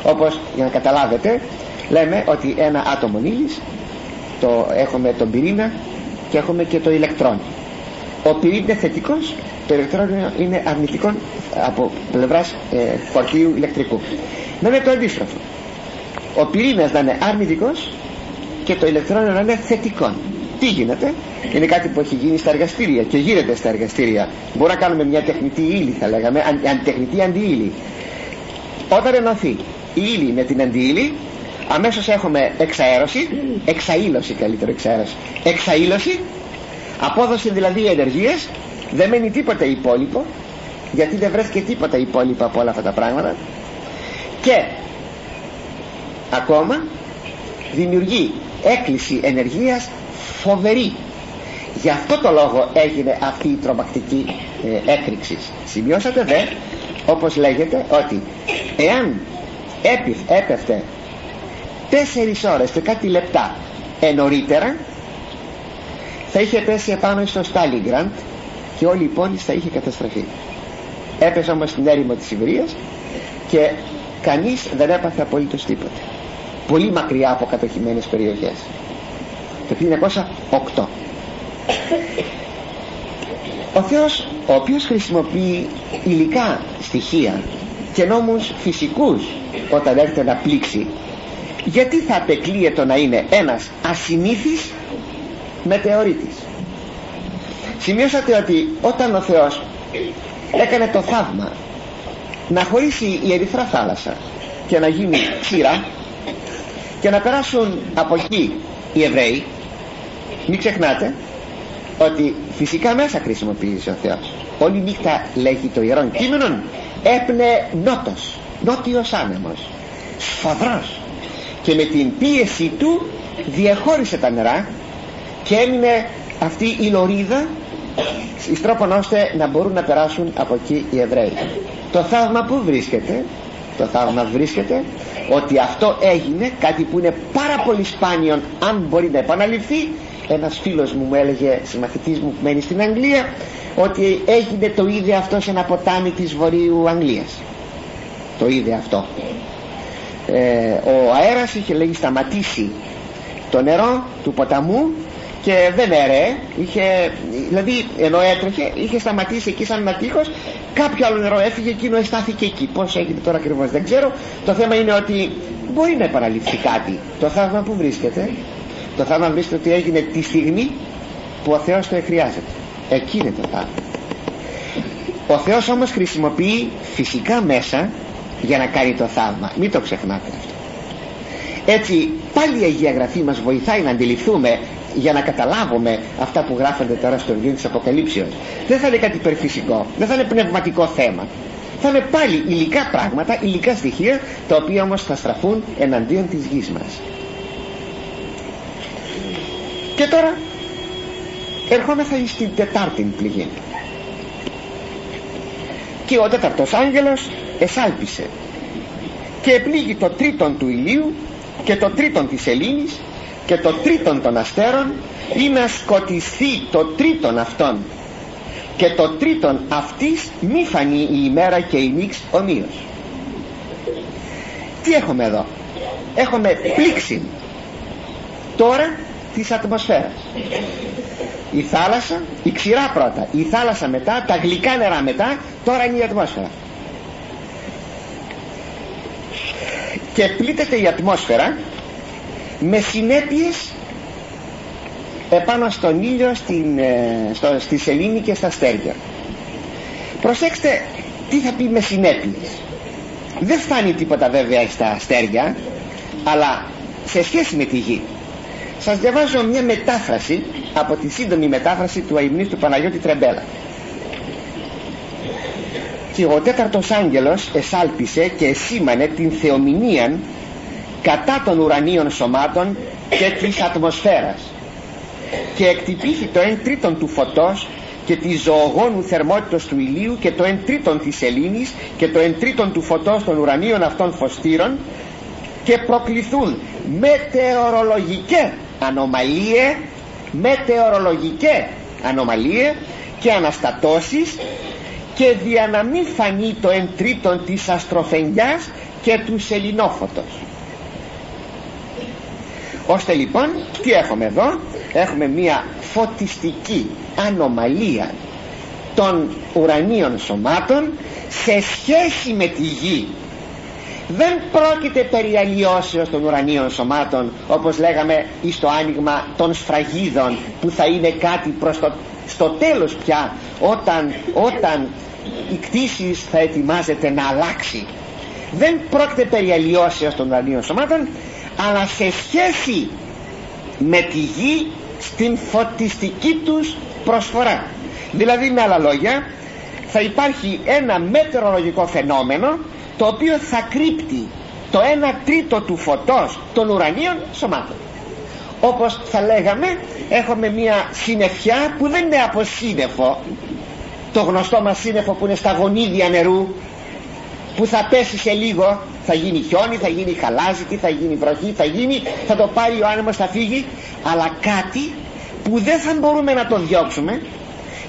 Όπως για να καταλάβετε λέμε ότι ένα άτομο ύλης το έχουμε τον πυρήνα και έχουμε και το ηλεκτρόνι ο πυρήνας είναι θετικός το ηλεκτρόνιο είναι αρνητικό από πλευράς ε, φορτίου ηλεκτρικού. Να είναι το αντίστροφο. Ο πυρήνας να είναι αρνητικός και το ηλεκτρόνιο να είναι θετικό. Τι γίνεται; Είναι κάτι που έχει γίνει στα εργαστήρια και γίνεται στα εργαστήρια. Μπορούμε να κάνουμε μια τεχνητή ύλη θα λέγαμε αν, τεχνητή αντιύλη. Όταν ενωθεί η ύλη με την αντιύλη αμέσως έχουμε εξαέρωση εξαήλωση καλύτερο εξαέρωση. Εξαήλωση απόδοση δηλαδή ενεργείας δεν μένει τίποτα υπόλοιπο γιατί δεν βρέθηκε τίποτα υπόλοιπο από όλα αυτά τα πράγματα. Και ακόμα δημιουργεί έκκληση ενεργείας φοβερή. Γι' αυτό το λόγο έγινε αυτή η τρομακτική ε, έκρηξη. Σημειώσατε δε όπως λέγεται ότι εάν έπεφτε τέσσερις ώρες και κάτι λεπτά ενωρίτερα θα είχε πέσει επάνω στο Στάλιγκραντ και όλη η πόλη θα είχε καταστραφεί. Έπεσε όμως στην έρημο της Σιβηρίας και κανείς δεν έπαθε απολύτως τίποτε πολύ μακριά από κατοχημένες περιοχές. Το 1908 ο Θεός ο οποίος χρησιμοποιεί υλικά στοιχεία και νόμους φυσικούς όταν έρχεται να πλήξει γιατί θα απεκλείεται να είναι ένας ασυνήθις μετεωρίτης. Σημειώσατε ότι όταν ο Θεός έκανε το θαύμα να χωρίσει η ερυθρά θάλασσα και να γίνει ξηρά και να περάσουν από εκεί οι Εβραίοι μην ξεχνάτε ότι φυσικά μέσα χρησιμοποίησε ο Θεός. Όλη νύχτα λέγει το Ιερόν κείμενο έπνε νότος νότιος άνεμος σφαδρός. Και με την πίεση του διαχώρισε τα νερά και έμεινε αυτή η λωρίδα εις τρόπον ώστε να μπορούν να περάσουν από εκεί οι Εβραίοι. Το θαύμα που βρίσκεται το θαύμα βρίσκεται ότι αυτό έγινε κάτι που είναι πάρα πολύ σπάνιο αν μπορεί να επαναληφθεί. Ένας φίλος μου μου έλεγε συμμαθητής μου που μένει στην Αγγλία ότι έγινε το είδε αυτό σε ένα ποτάμι της Βορείου Αγγλίας. Το είδε αυτό. Ε, ο αέρας είχε λέγει σταματήσει το νερό του ποταμού και δεν έρεε είχε, δηλαδή ενώ έτρεχε είχε σταματήσει εκεί σαν ένα τείχος κάποιο άλλο νερό έφυγε εκείνο αισθάθηκε εκεί. Πως έγινε τώρα ακριβώς δεν ξέρω. Το θέμα είναι ότι μπορεί να επαναληφθεί κάτι. Το θαύμα που βρίσκεται το θαύμα βρίσκεται ότι έγινε τη στιγμή που ο Θεός το χρειάζεται εκεί είναι το θαύμα. Ο Θεός όμως χρησιμοποιεί φυσικά μέσα για να κάνει το θαύμα. Μην το ξεχνάτε αυτό. Έτσι πάλι η Αγία Γραφή μας βοηθάει να αντιληφθούμε για να καταλάβουμε αυτά που γράφονται τώρα στο βιβλίο της Αποκαλύψεως. Δεν θα είναι κάτι υπερφυσικό δεν θα είναι πνευματικό θέμα. Θα είναι πάλι υλικά πράγματα, υλικά στοιχεία τα οποία όμως θα στραφούν εναντίον της γης μας. Και τώρα ερχόμεθα στην τετάρτη πληγή. Και ο τέταρτος άγγελος εσάλπισε. Και επλήγει το τρίτον του ηλίου και το τρίτον της Ελλήνης και το τρίτον των αστέρων ή να σκοτιστεί το τρίτον αυτών και το τρίτον αυτής μη φανεί η ημέρα και η νύξ ομοίως. Τι έχουμε εδώ; Έχουμε πλήξει τώρα της ατμοσφαίρας. Η θάλασσα, η ξηρά πρώτα. Η θάλασσα μετά, τα γλυκά νερά μετά τώρα είναι η ατμόσφαιρα. Και πλήττεται η ατμόσφαιρα με συνέπειες επάνω στον ήλιο στην, ε, στο, στη σελήνη και στα αστέρια. Προσέξτε τι θα πει με συνέπειες. Δεν φτάνει τίποτα βέβαια στα αστέρια αλλά σε σχέση με τη γη. Σας διαβάζω μια μετάφραση από τη σύντομη μετάφραση του αιμνής του Παναγιώτη Τρεμπέλα. Και ο τέταρτος άγγελος εσάλπισε και εσήμανε την θεομηνία κατά των ουρανίων σωμάτων και της ατμοσφαίρας. Και εκτυπήθη το εν τρίτον του φωτός και της ζωογόνου θερμότητος του ηλίου και το εν τρίτον της σελήνης και το εν τρίτον του φωτός των ουρανίων αυτών φωστήρων και προκληθούν μετεωρολογικές ανομαλίε μετεωρολογικές ανομαλίε και αναστατώσεις και δια να μην φανεί το εν τρίτον της αστροφενιάς και του σελινόφωτος ώστε λοιπόν τι έχουμε εδώ; Έχουμε μια φωτιστική ανομαλία των ουρανίων σωμάτων σε σχέση με τη γη. Δεν πρόκειται περί αλλοιώσεως των ουρανίων σωμάτων όπως λέγαμε εις το άνοιγμα των σφραγίδων που θα είναι κάτι προς το στο τέλος πια όταν, όταν η κτήση θα ετοιμάζεται να αλλάξει δεν πρόκειται περί αλλοιώσεως των ουρανίων σωμάτων αλλά σε σχέση με τη γη στην φωτιστική τους προσφορά. Δηλαδή με άλλα λόγια θα υπάρχει ένα μετεωρολογικό φαινόμενο το οποίο θα κρύπτει το 1 τρίτο του φωτός των ουρανίων σωμάτων. Όπως θα λέγαμε έχουμε μια συννεφιά που δεν είναι από σύννεφο το γνωστό μας σύννεφο που είναι στα γονίδια νερού που θα πέσει σε λίγο θα γίνει χιόνι, θα γίνει χαλάζι θα γίνει βροχή, θα γίνει θα το πάρει ο άνεμος, θα φύγει. Αλλά κάτι που δεν θα μπορούμε να το διώξουμε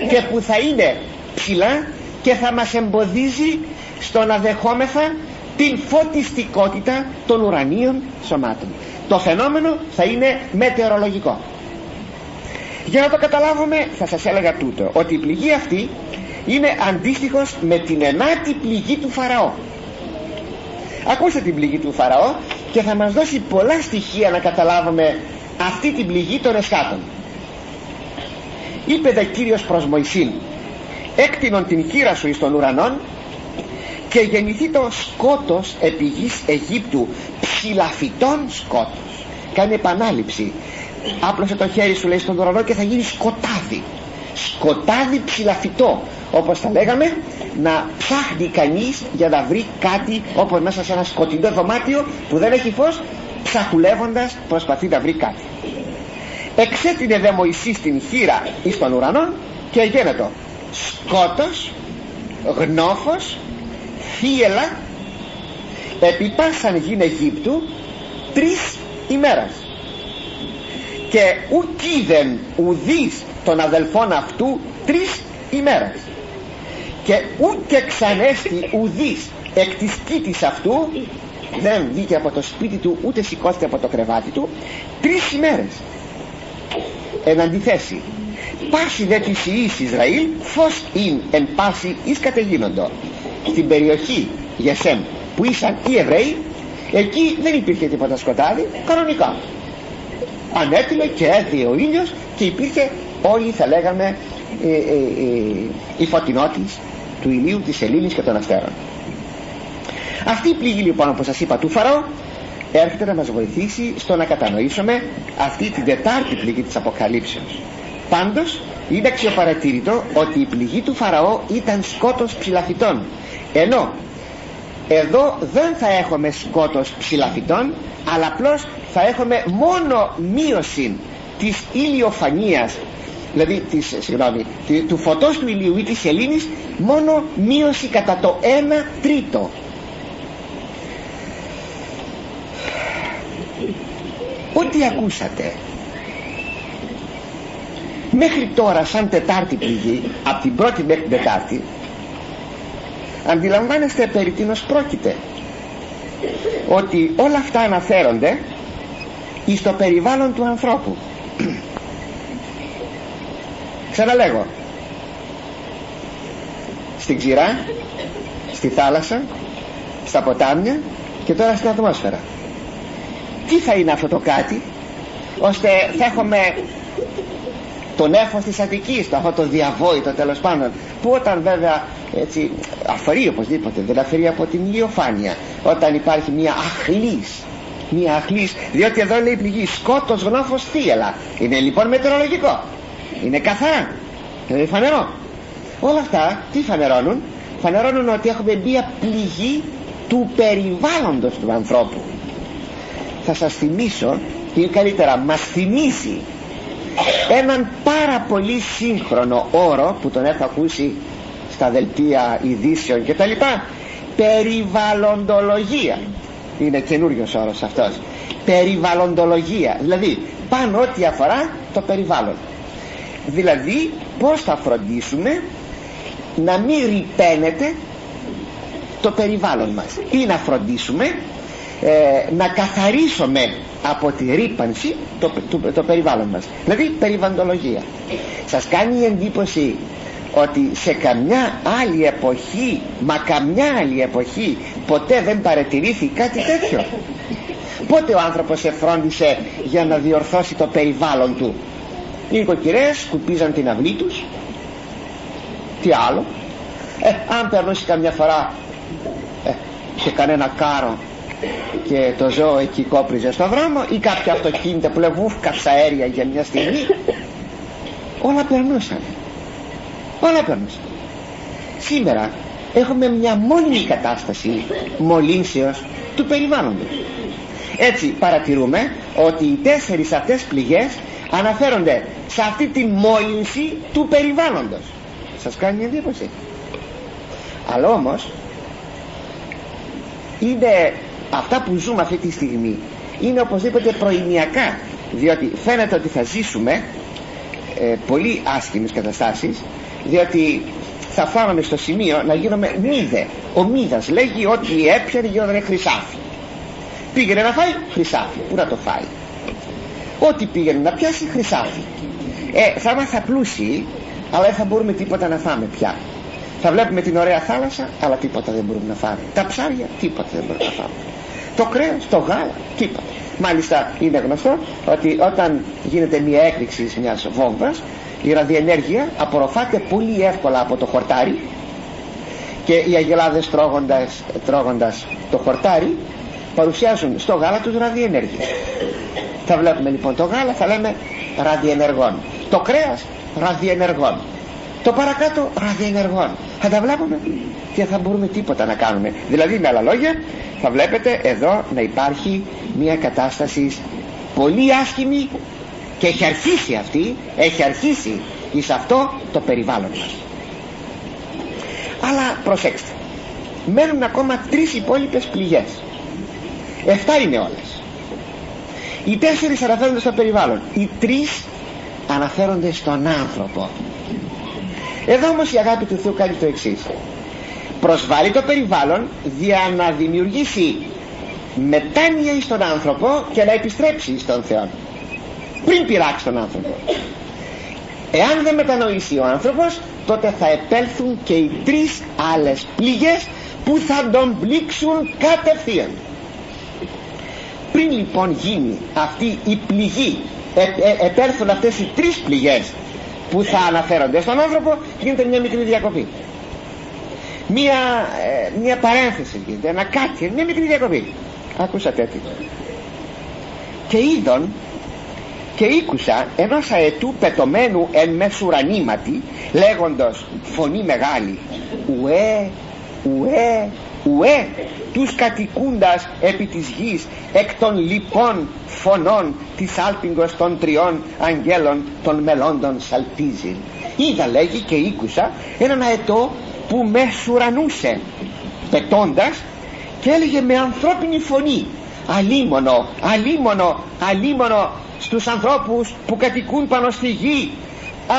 και που θα είναι ψηλά και θα μας εμποδίζει στο να δεχόμεθα την φωτιστικότητα των ουρανίων σωμάτων. Το φαινόμενο θα είναι μετεωρολογικό. Για να το καταλάβουμε θα σας έλεγα τούτο ότι η πληγή αυτή είναι αντίστοιχος με την ενάτη πληγή του Φαραώ. Ακούστε την πληγή του Φαραώ και θα μας δώσει πολλά στοιχεία να καταλάβουμε αυτή την πληγή των εσχάτων. Είπε δε Κύριος προς Μωυσήν έκτινον την χείρα σου εις των ουρανών και γεννηθεί το σκότος επί γης Αιγύπτου ψηλαφιτών σκότος κάνει επανάληψη. Άπλωσε το χέρι σου λέει στον ουρανό και θα γίνει σκοτάδι. Σκοτάδι ψηλαφιτό όπως θα λέγαμε να ψάχνει κανείς για να βρει κάτι όπως μέσα σε ένα σκοτεινό δωμάτιο που δεν έχει φως ψαχουλεύοντας προσπαθεί να βρει κάτι. Εξέτεινε δε Μωυσής την χείρα εις των ουρανών και γένετο. Σκότος γνώφος θύελα επιπάσαν γην Αιγύπτου τρεις ημέρας και ουκίδεν ουδείς των αδελφών αυτού τρεις ημέρας και ούτε ξανέστη ουδείς εκ της κήτης αυτού δεν βγήκε από το σπίτι του ούτε σηκώθηκε από το κρεβάτι του τρεις ημέρες. Εν αντιθέσει πάση δε της Ιης Ισραήλ φως ειν εν πάση εις κατεγίνοντο στην περιοχή Γεσέμ που ήσαν οι Εβραίοι εκεί δεν υπήρχε τίποτα σκοτάδι κανονικά. Ανέτειλε και έδιε ο ήλιος και υπήρχε όλοι θα λέγαμε ε, ε, ε, η φωτεινότης του ηλίου της σελήνης και των αστέρων. Αυτή η πληγή λοιπόν όπως σας είπα του Φαραώ έρχεται να μας βοηθήσει στο να κατανοήσουμε αυτή την τετάρτη πληγή της Αποκαλύψεως. Πάντως είναι αξιοπαρατήρητο ότι η πληγή του Φαραώ ήταν σκότος ψηλαφιτών. Ενώ εδώ δεν θα έχουμε σκότος ψηλαφιτών αλλά απλώς θα έχουμε μόνο μείωση της ηλιοφανίας δηλαδή της, συγγνώμη, του φωτός του ηλίου ή της σελήνης μόνο μείωση κατά το 1 τρίτο. Ό,τι ακούσατε μέχρι τώρα σαν τετάρτη πληγή από την πρώτη μέχρι την τετάρτη αντιλαμβάνεστε περί τίνος πρόκειται. Ότι όλα αυτά αναφέρονται στο περιβάλλον του ανθρώπου ξαναλέγω. Στην ξηρά στη θάλασσα στα ποτάμια και τώρα στην ατμόσφαιρα. Τι θα είναι αυτό το κάτι ώστε θα έχουμε τον έφος της Αττικής το αυτό το διαβόητο τέλος πάντων που όταν βέβαια έτσι αφαιρεί οπωσδήποτε δεν αφαιρεί από την ηλιοφάνεια όταν υπάρχει μια αχλής μια αχλής διότι εδώ λέει πληγή σκότος γνώφος θύελα. Είναι λοιπόν μετεωρολογικό είναι καθαρά. Είναι φανερό όλα αυτά τι φανερώνουν; Φανερώνουν ότι έχουμε μια πληγή του περιβάλλοντος του ανθρώπου. Θα σας θυμίσω ή καλύτερα μας θυμίσει έναν πάρα πολύ σύγχρονο όρο που τον έχω ακούσει στα δελτία ειδήσεων και τα λοιπά. Περιβαλλοντολογία. Είναι καινούριος όρος αυτός. Περιβαλλοντολογία. Δηλαδή πάνω ό,τι αφορά το περιβάλλον δηλαδή πως θα φροντίσουμε να μην ρηπαίνεται το περιβάλλον μας. Ή να φροντίσουμε ε, να καθαρίσουμε από τη ρήπανση το, το, το, περιβάλλον μας. Δηλαδή περιβαλλοντολογία σας κάνει εντύπωση ότι σε καμιά άλλη εποχή μα καμιά άλλη εποχή ποτέ δεν παρατηρήθη κάτι τέτοιο; Πότε ο άνθρωπος εφρόντισε για να διορθώσει το περιβάλλον του; Οι οικοκυρές σκουπίζαν την αυλή τους. Τι άλλο. Ε, αν περνούσε καμιά φορά ε, σε κανένα κάρο και το ζώο εκεί κόπριζε στο δρόμο ή κάποια αυτοκίνητα που λέγουν αέρια για μια στιγμή όλα περνούσαν. Όλα περνούσαν. Σήμερα έχουμε μια μόνιμη κατάσταση μολύνσεως του περιβάλλοντος. Έτσι παρατηρούμε ότι οι τέσσερις αυτές πληγές αναφέρονται σε αυτή τη μόλυνση του περιβάλλοντος. Σας κάνει εντύπωση. Αλλά όμως είναι αυτά που ζούμε αυτή τη στιγμή είναι οπωσδήποτε προημιακά διότι φαίνεται ότι θα ζήσουμε ε, πολύ άσχημες καταστάσεις διότι θα φτάνουμε στο σημείο να γίνουμε μύδε. Ο μύδας λέγει ότι έπιανε γίνονται χρυσάφι. Πήγαινε να φάει χρυσάφι. Πού να το φάει; Ό,τι πήγαινε να πιάσει χρυσάφι ε, θα είμαστε πλούσιοι αλλά δεν θα μπορούμε τίποτα να φάμε πια. Θα βλέπουμε την ωραία θάλασσα αλλά τίποτα δεν μπορούμε να φάμε. Τα ψάρια τίποτα δεν μπορούμε να φάμε. Το κρέας, το γάλα, τίποτα. Μάλιστα είναι γνωστό ότι όταν γίνεται μια έκρηξη μιας βόμβας η ραδιενέργεια απορροφάται πολύ εύκολα από το χορτάρι και οι αγελάδες τρώγοντας, τρώγοντας το χορτάρι παρουσιάζουν στο γάλα τους ραδιενέργειες θα βλέπουμε λοιπόν το γάλα θα λέμε ραδιενεργών. Το κρέας ραδιενεργών. Το παρακάτω ραδιενεργών. Θα τα βλέπουμε και θα μπορούμε τίποτα να κάνουμε. Δηλαδή με άλλα λόγια θα βλέπετε εδώ να υπάρχει μια κατάσταση πολύ άσχημη και έχει αρχίσει αυτή έχει αρχίσει εις αυτό το περιβάλλον μας. Αλλά προσέξτε μένουν ακόμα τρεις υπόλοιπες πληγές εφτά είναι όλες. Οι τέσσερις αναφέρονται στο περιβάλλον. Οι τρεις αναφέρονται στον άνθρωπο. Εδώ όμως η αγάπη του Θεού κάνει το εξής. Προσβάλλει το περιβάλλον για να δημιουργήσει μετάνοια στον άνθρωπο και να επιστρέψει στον Θεό πριν πειράξει τον άνθρωπο. Εάν δεν μετανοήσει ο άνθρωπος τότε θα επέλθουν και οι τρεις άλλες πληγές που θα τον πλήξουν κατευθείαν. πριν λοιπόν γίνει αυτή η πληγή. Ε, ε, επέλθουν αυτές οι τρεις πληγές που θα αναφέρονται στον άνθρωπο γίνεται μια μικρή διακοπή. Μια, ε, μια παρένθεση γίνεται ένα κάτι, μια μικρή διακοπή. Ακούσατε τι. Και είδον και ήκουσα ενός αετού πετωμένου εν μεσουρανήματι λέγοντος φωνή μεγάλη ουέ ουέ ουέ τους κατοικούντας επί της γης εκ των λοιπών φωνών της άλπιγγος των τριών αγγέλων των μελώντων σαλπίζει. Είδα λέγει και ήκουσα έναν αετό που μεσουρανούσε πετώντας και έλεγε με ανθρώπινη φωνή αλίμονο, αλίμονο, αλίμονο στους ανθρώπους που κατοικούν πάνω στη γη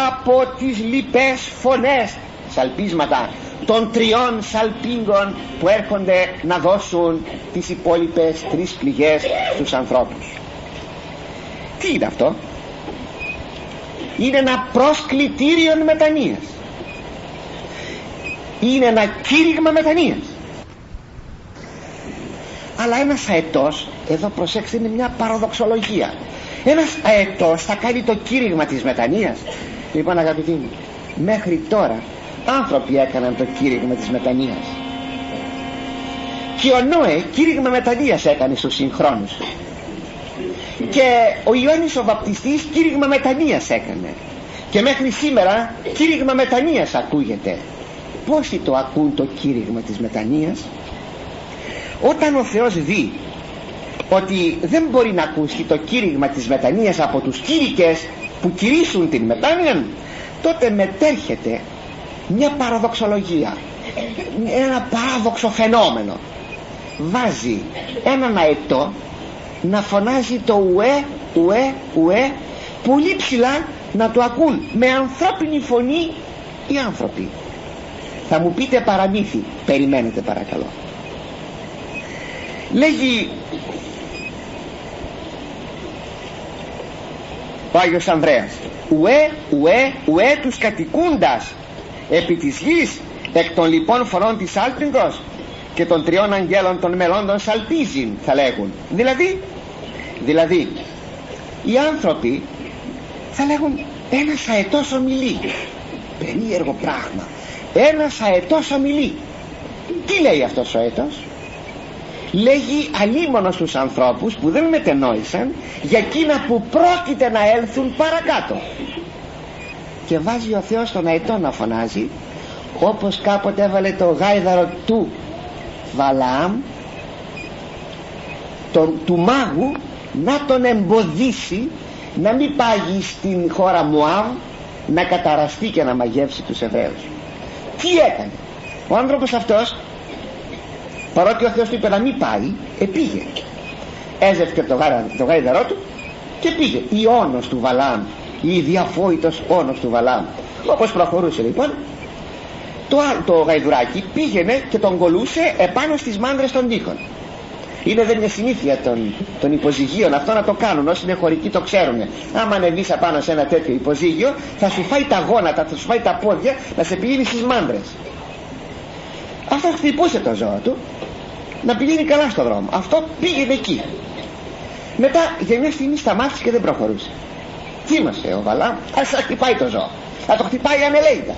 από τις λοιπές φωνές σαλπίσματα των τριών σαλπίγκων που έρχονται να δώσουν τις υπόλοιπες τρεις πληγές στους ανθρώπους. Τι είναι αυτό; Είναι ένα προσκλητήριο μετανοίας. Είναι ένα κήρυγμα μετανοίας. Αλλά ένας αετός εδώ προσέξτε είναι μια παραδοξολογία. Ένας αετός θα κάνει το κήρυγμα της μετανοίας. Λοιπόν αγαπητοί μου μέχρι τώρα άνθρωποι έκαναν το κήρυγμα της μετανοίας. Και ο Νόε κήρυγμα μετανοίας έκανε στους συγχρόνους. Του και ο Ιωάννης ο Βαπτιστής κήρυγμα μετανοίας έκανε. Και μέχρι σήμερα κήρυγμα μετανοίας ακούγεται. Πόσοι το ακούν το κήρυγμα της μετανοίας; Όταν ο Θεός δει ότι δεν μπορεί να ακούσει το κήρυγμα της μετανοίας από τους κήρυκες που κηρύσουν την μετάνοια τότε μετέρχεται μια παραδοξολογία. Ένα παράδοξο φαινόμενο. Βάζει έναν αετό να φωνάζει το ουέ ουέ ουέ πολύ ψηλά να το ακούν με ανθρώπινη φωνή οι άνθρωποι. Θα μου πείτε παραμύθι. Περιμένετε παρακαλώ. Λέγει ο Άγιος Ανδρέας ουέ ουέ ουέ τους κατοικούντας επί της γης εκ των λοιπόν φορών της Άλπιγκος και των τριών αγγέλων των μελών σαλπίζειν θα λέγουν. Δηλαδή δηλαδή οι άνθρωποι θα λέγουν ένας αετός ομιλεί. Περίεργο πράγμα. Ένας αετός ομιλεί. Τι λέει αυτός ο αετός; Λέγει αλίμονο τους ανθρώπους που δεν μετενόησαν για εκείνα που πρόκειται να έλθουν παρακάτω και βάζει ο Θεός τον αετό να φωνάζει όπως κάποτε έβαλε το γάιδαρο του Βαλάμ τον, του μάγου να τον εμποδίσει να μην πάγει στην χώρα Μουάβ να καταραστεί και να μαγεύσει τους Εβραίους. Τι έκανε; Ο άνθρωπος αυτός παρότι ο Θεός του είπε να μην πάει επήγε έζευκε το, γάρα, το γάιδαρό του και πήγε. Η όνος του Βαλάμ η διαφόητος όνος του Βαλάμ. Όπως προχωρούσε λοιπόν; Το, το γαϊδουράκι πήγαινε και τον κολούσε επάνω στις μάνδρες των τείχων είναι δεν είναι συνήθεια των, των υποζυγίων αυτό να το κάνουν. Όσοι είναι χωρικοί το ξέρουν άμα ανεβείς απάνω σε ένα τέτοιο υποζύγιο θα σου φάει τα γόνατα θα σου φάει τα πόδια να σε πηγαίνει στις μάνδρες. Αυτό χτυπούσε το ζώο του να πηγαίνει καλά στο δρόμο. Αυτό πήγαινε εκεί. Μετά για μια στιγμή σταμάτησε και δεν προχωρούσε θύμασε ο Βαλάμ ας χτυπάει το ζώο. Θα το χτυπάει ανελέητα.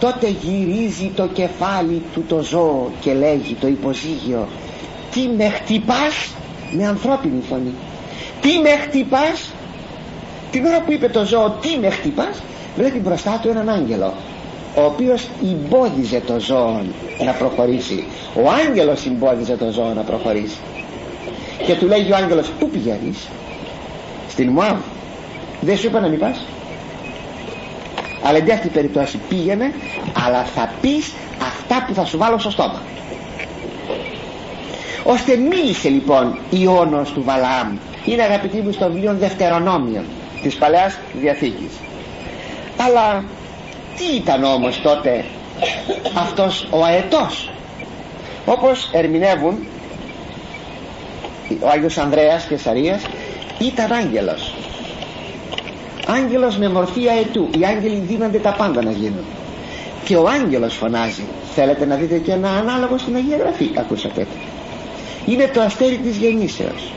Τότε γυρίζει το κεφάλι του το ζώο και λέγει το υποζύγιο τι με χτυπάς με ανθρώπινη φωνή. Τι με χτυπάς την ώρα που είπε το ζώο τι με χτυπάς βλέπει μπροστά του έναν άγγελο ο οποίος εμπόδιζε το ζώο να προχωρήσει. Ο άγγελος εμπόδιζε το ζώο να προχωρήσει. Και του λέγει ο άγγελος πού πηγαίνεις; Στην Μουάβ δεν σου είπα να μην πας. Αλλά εν αυτή περιπτώσει πήγαινε αλλά θα πεις αυτά που θα σου βάλω στο στόμα. Ώστε μίλησε λοιπόν Ιώνος του Βαλάμ είναι αγαπητοί μου στο βιβλίο Δευτερονόμιον της Παλαιάς Διαθήκης. Αλλά τι ήταν όμως τότε αυτός ο αετός; Όπως ερμηνεύουν ο Άγιος Ανδρέας και Σαρίας ήταν άγγελος άγγελος με μορφή αετού. Οι άγγελοι δίνονται τα πάντα να γίνουν. Και ο άγγελος φωνάζει. Θέλετε να δείτε και ένα ανάλογο στην Αγία Γραφή. Ακούσατε. Είναι το αστέρι της γεννήσεως.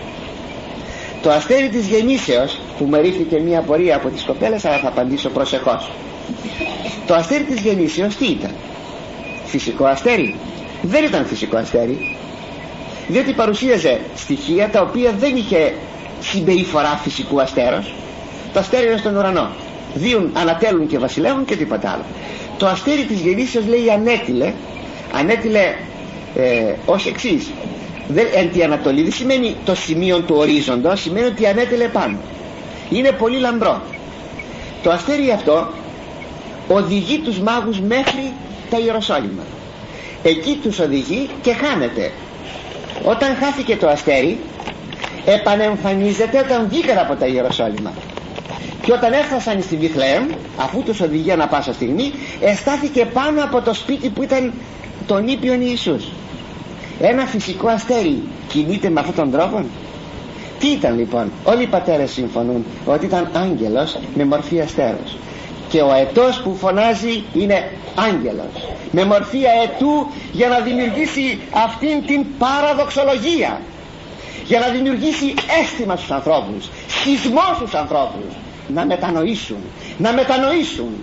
Το αστέρι της γεννήσεως που με ρίχθηκε μια πορεία από τις κοπέλες αλλά θα απαντήσω προσεχώς. Το αστέρι της γεννήσεως τι ήταν; Φυσικό αστέρι; Δεν ήταν φυσικό αστέρι. Διότι παρουσίαζε στοιχεία τα οποία δεν είχε συμπεριφορά φυσικού αστέρος το αστέρι είναι στον ουρανό. Δίουν, ανατέλουν και βασιλεύουν και τίποτα άλλο. Το αστέρι της γεννήσεως λέει ανέτειλε. Ανέτειλε ε, ως εξής. Δεν, εν τη Ανατολή δεν σημαίνει το σημείο του ορίζοντος σημαίνει ότι ανέτειλε πάνω. Είναι πολύ λαμπρό. Το αστέρι αυτό οδηγεί τους μάγους μέχρι τα Ιεροσόλυμα. Εκεί τους οδηγεί και χάνεται. Όταν χάθηκε το αστέρι επανεμφανίζεται όταν βγήκαν από τα Ιεροσόλυμα και όταν έφτασαν στη Βιθλεέμ αφού τους οδηγεί ανα πάσα στιγμή εστάθηκε πάνω από το σπίτι που ήταν τον ήπιον Ιησούς. Ένα φυσικό αστέρι κινείται με αυτόν τον τρόπο. Τι ήταν λοιπόν; Όλοι οι πατέρες συμφωνούν ότι ήταν άγγελος με μορφή αστέρος. Και ο ετός που φωνάζει είναι άγγελος. Με μορφή αετού για να δημιουργήσει αυτήν την παραδοξολογία. Για να δημιουργήσει αίσθημα στους ανθρώπους σεισμό στους ανθρώπους να μετανοήσουν. Να μετανοήσουν.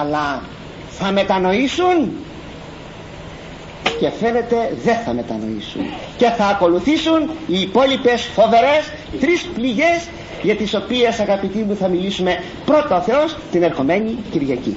Αλλά θα μετανοήσουν και φαίνεται δεν θα μετανοήσουν. Και θα ακολουθήσουν οι υπόλοιπες φοβερές τρεις πληγές για τις οποίες αγαπητοί μου θα μιλήσουμε πρώτα ο Θεός την ερχομένη Κυριακή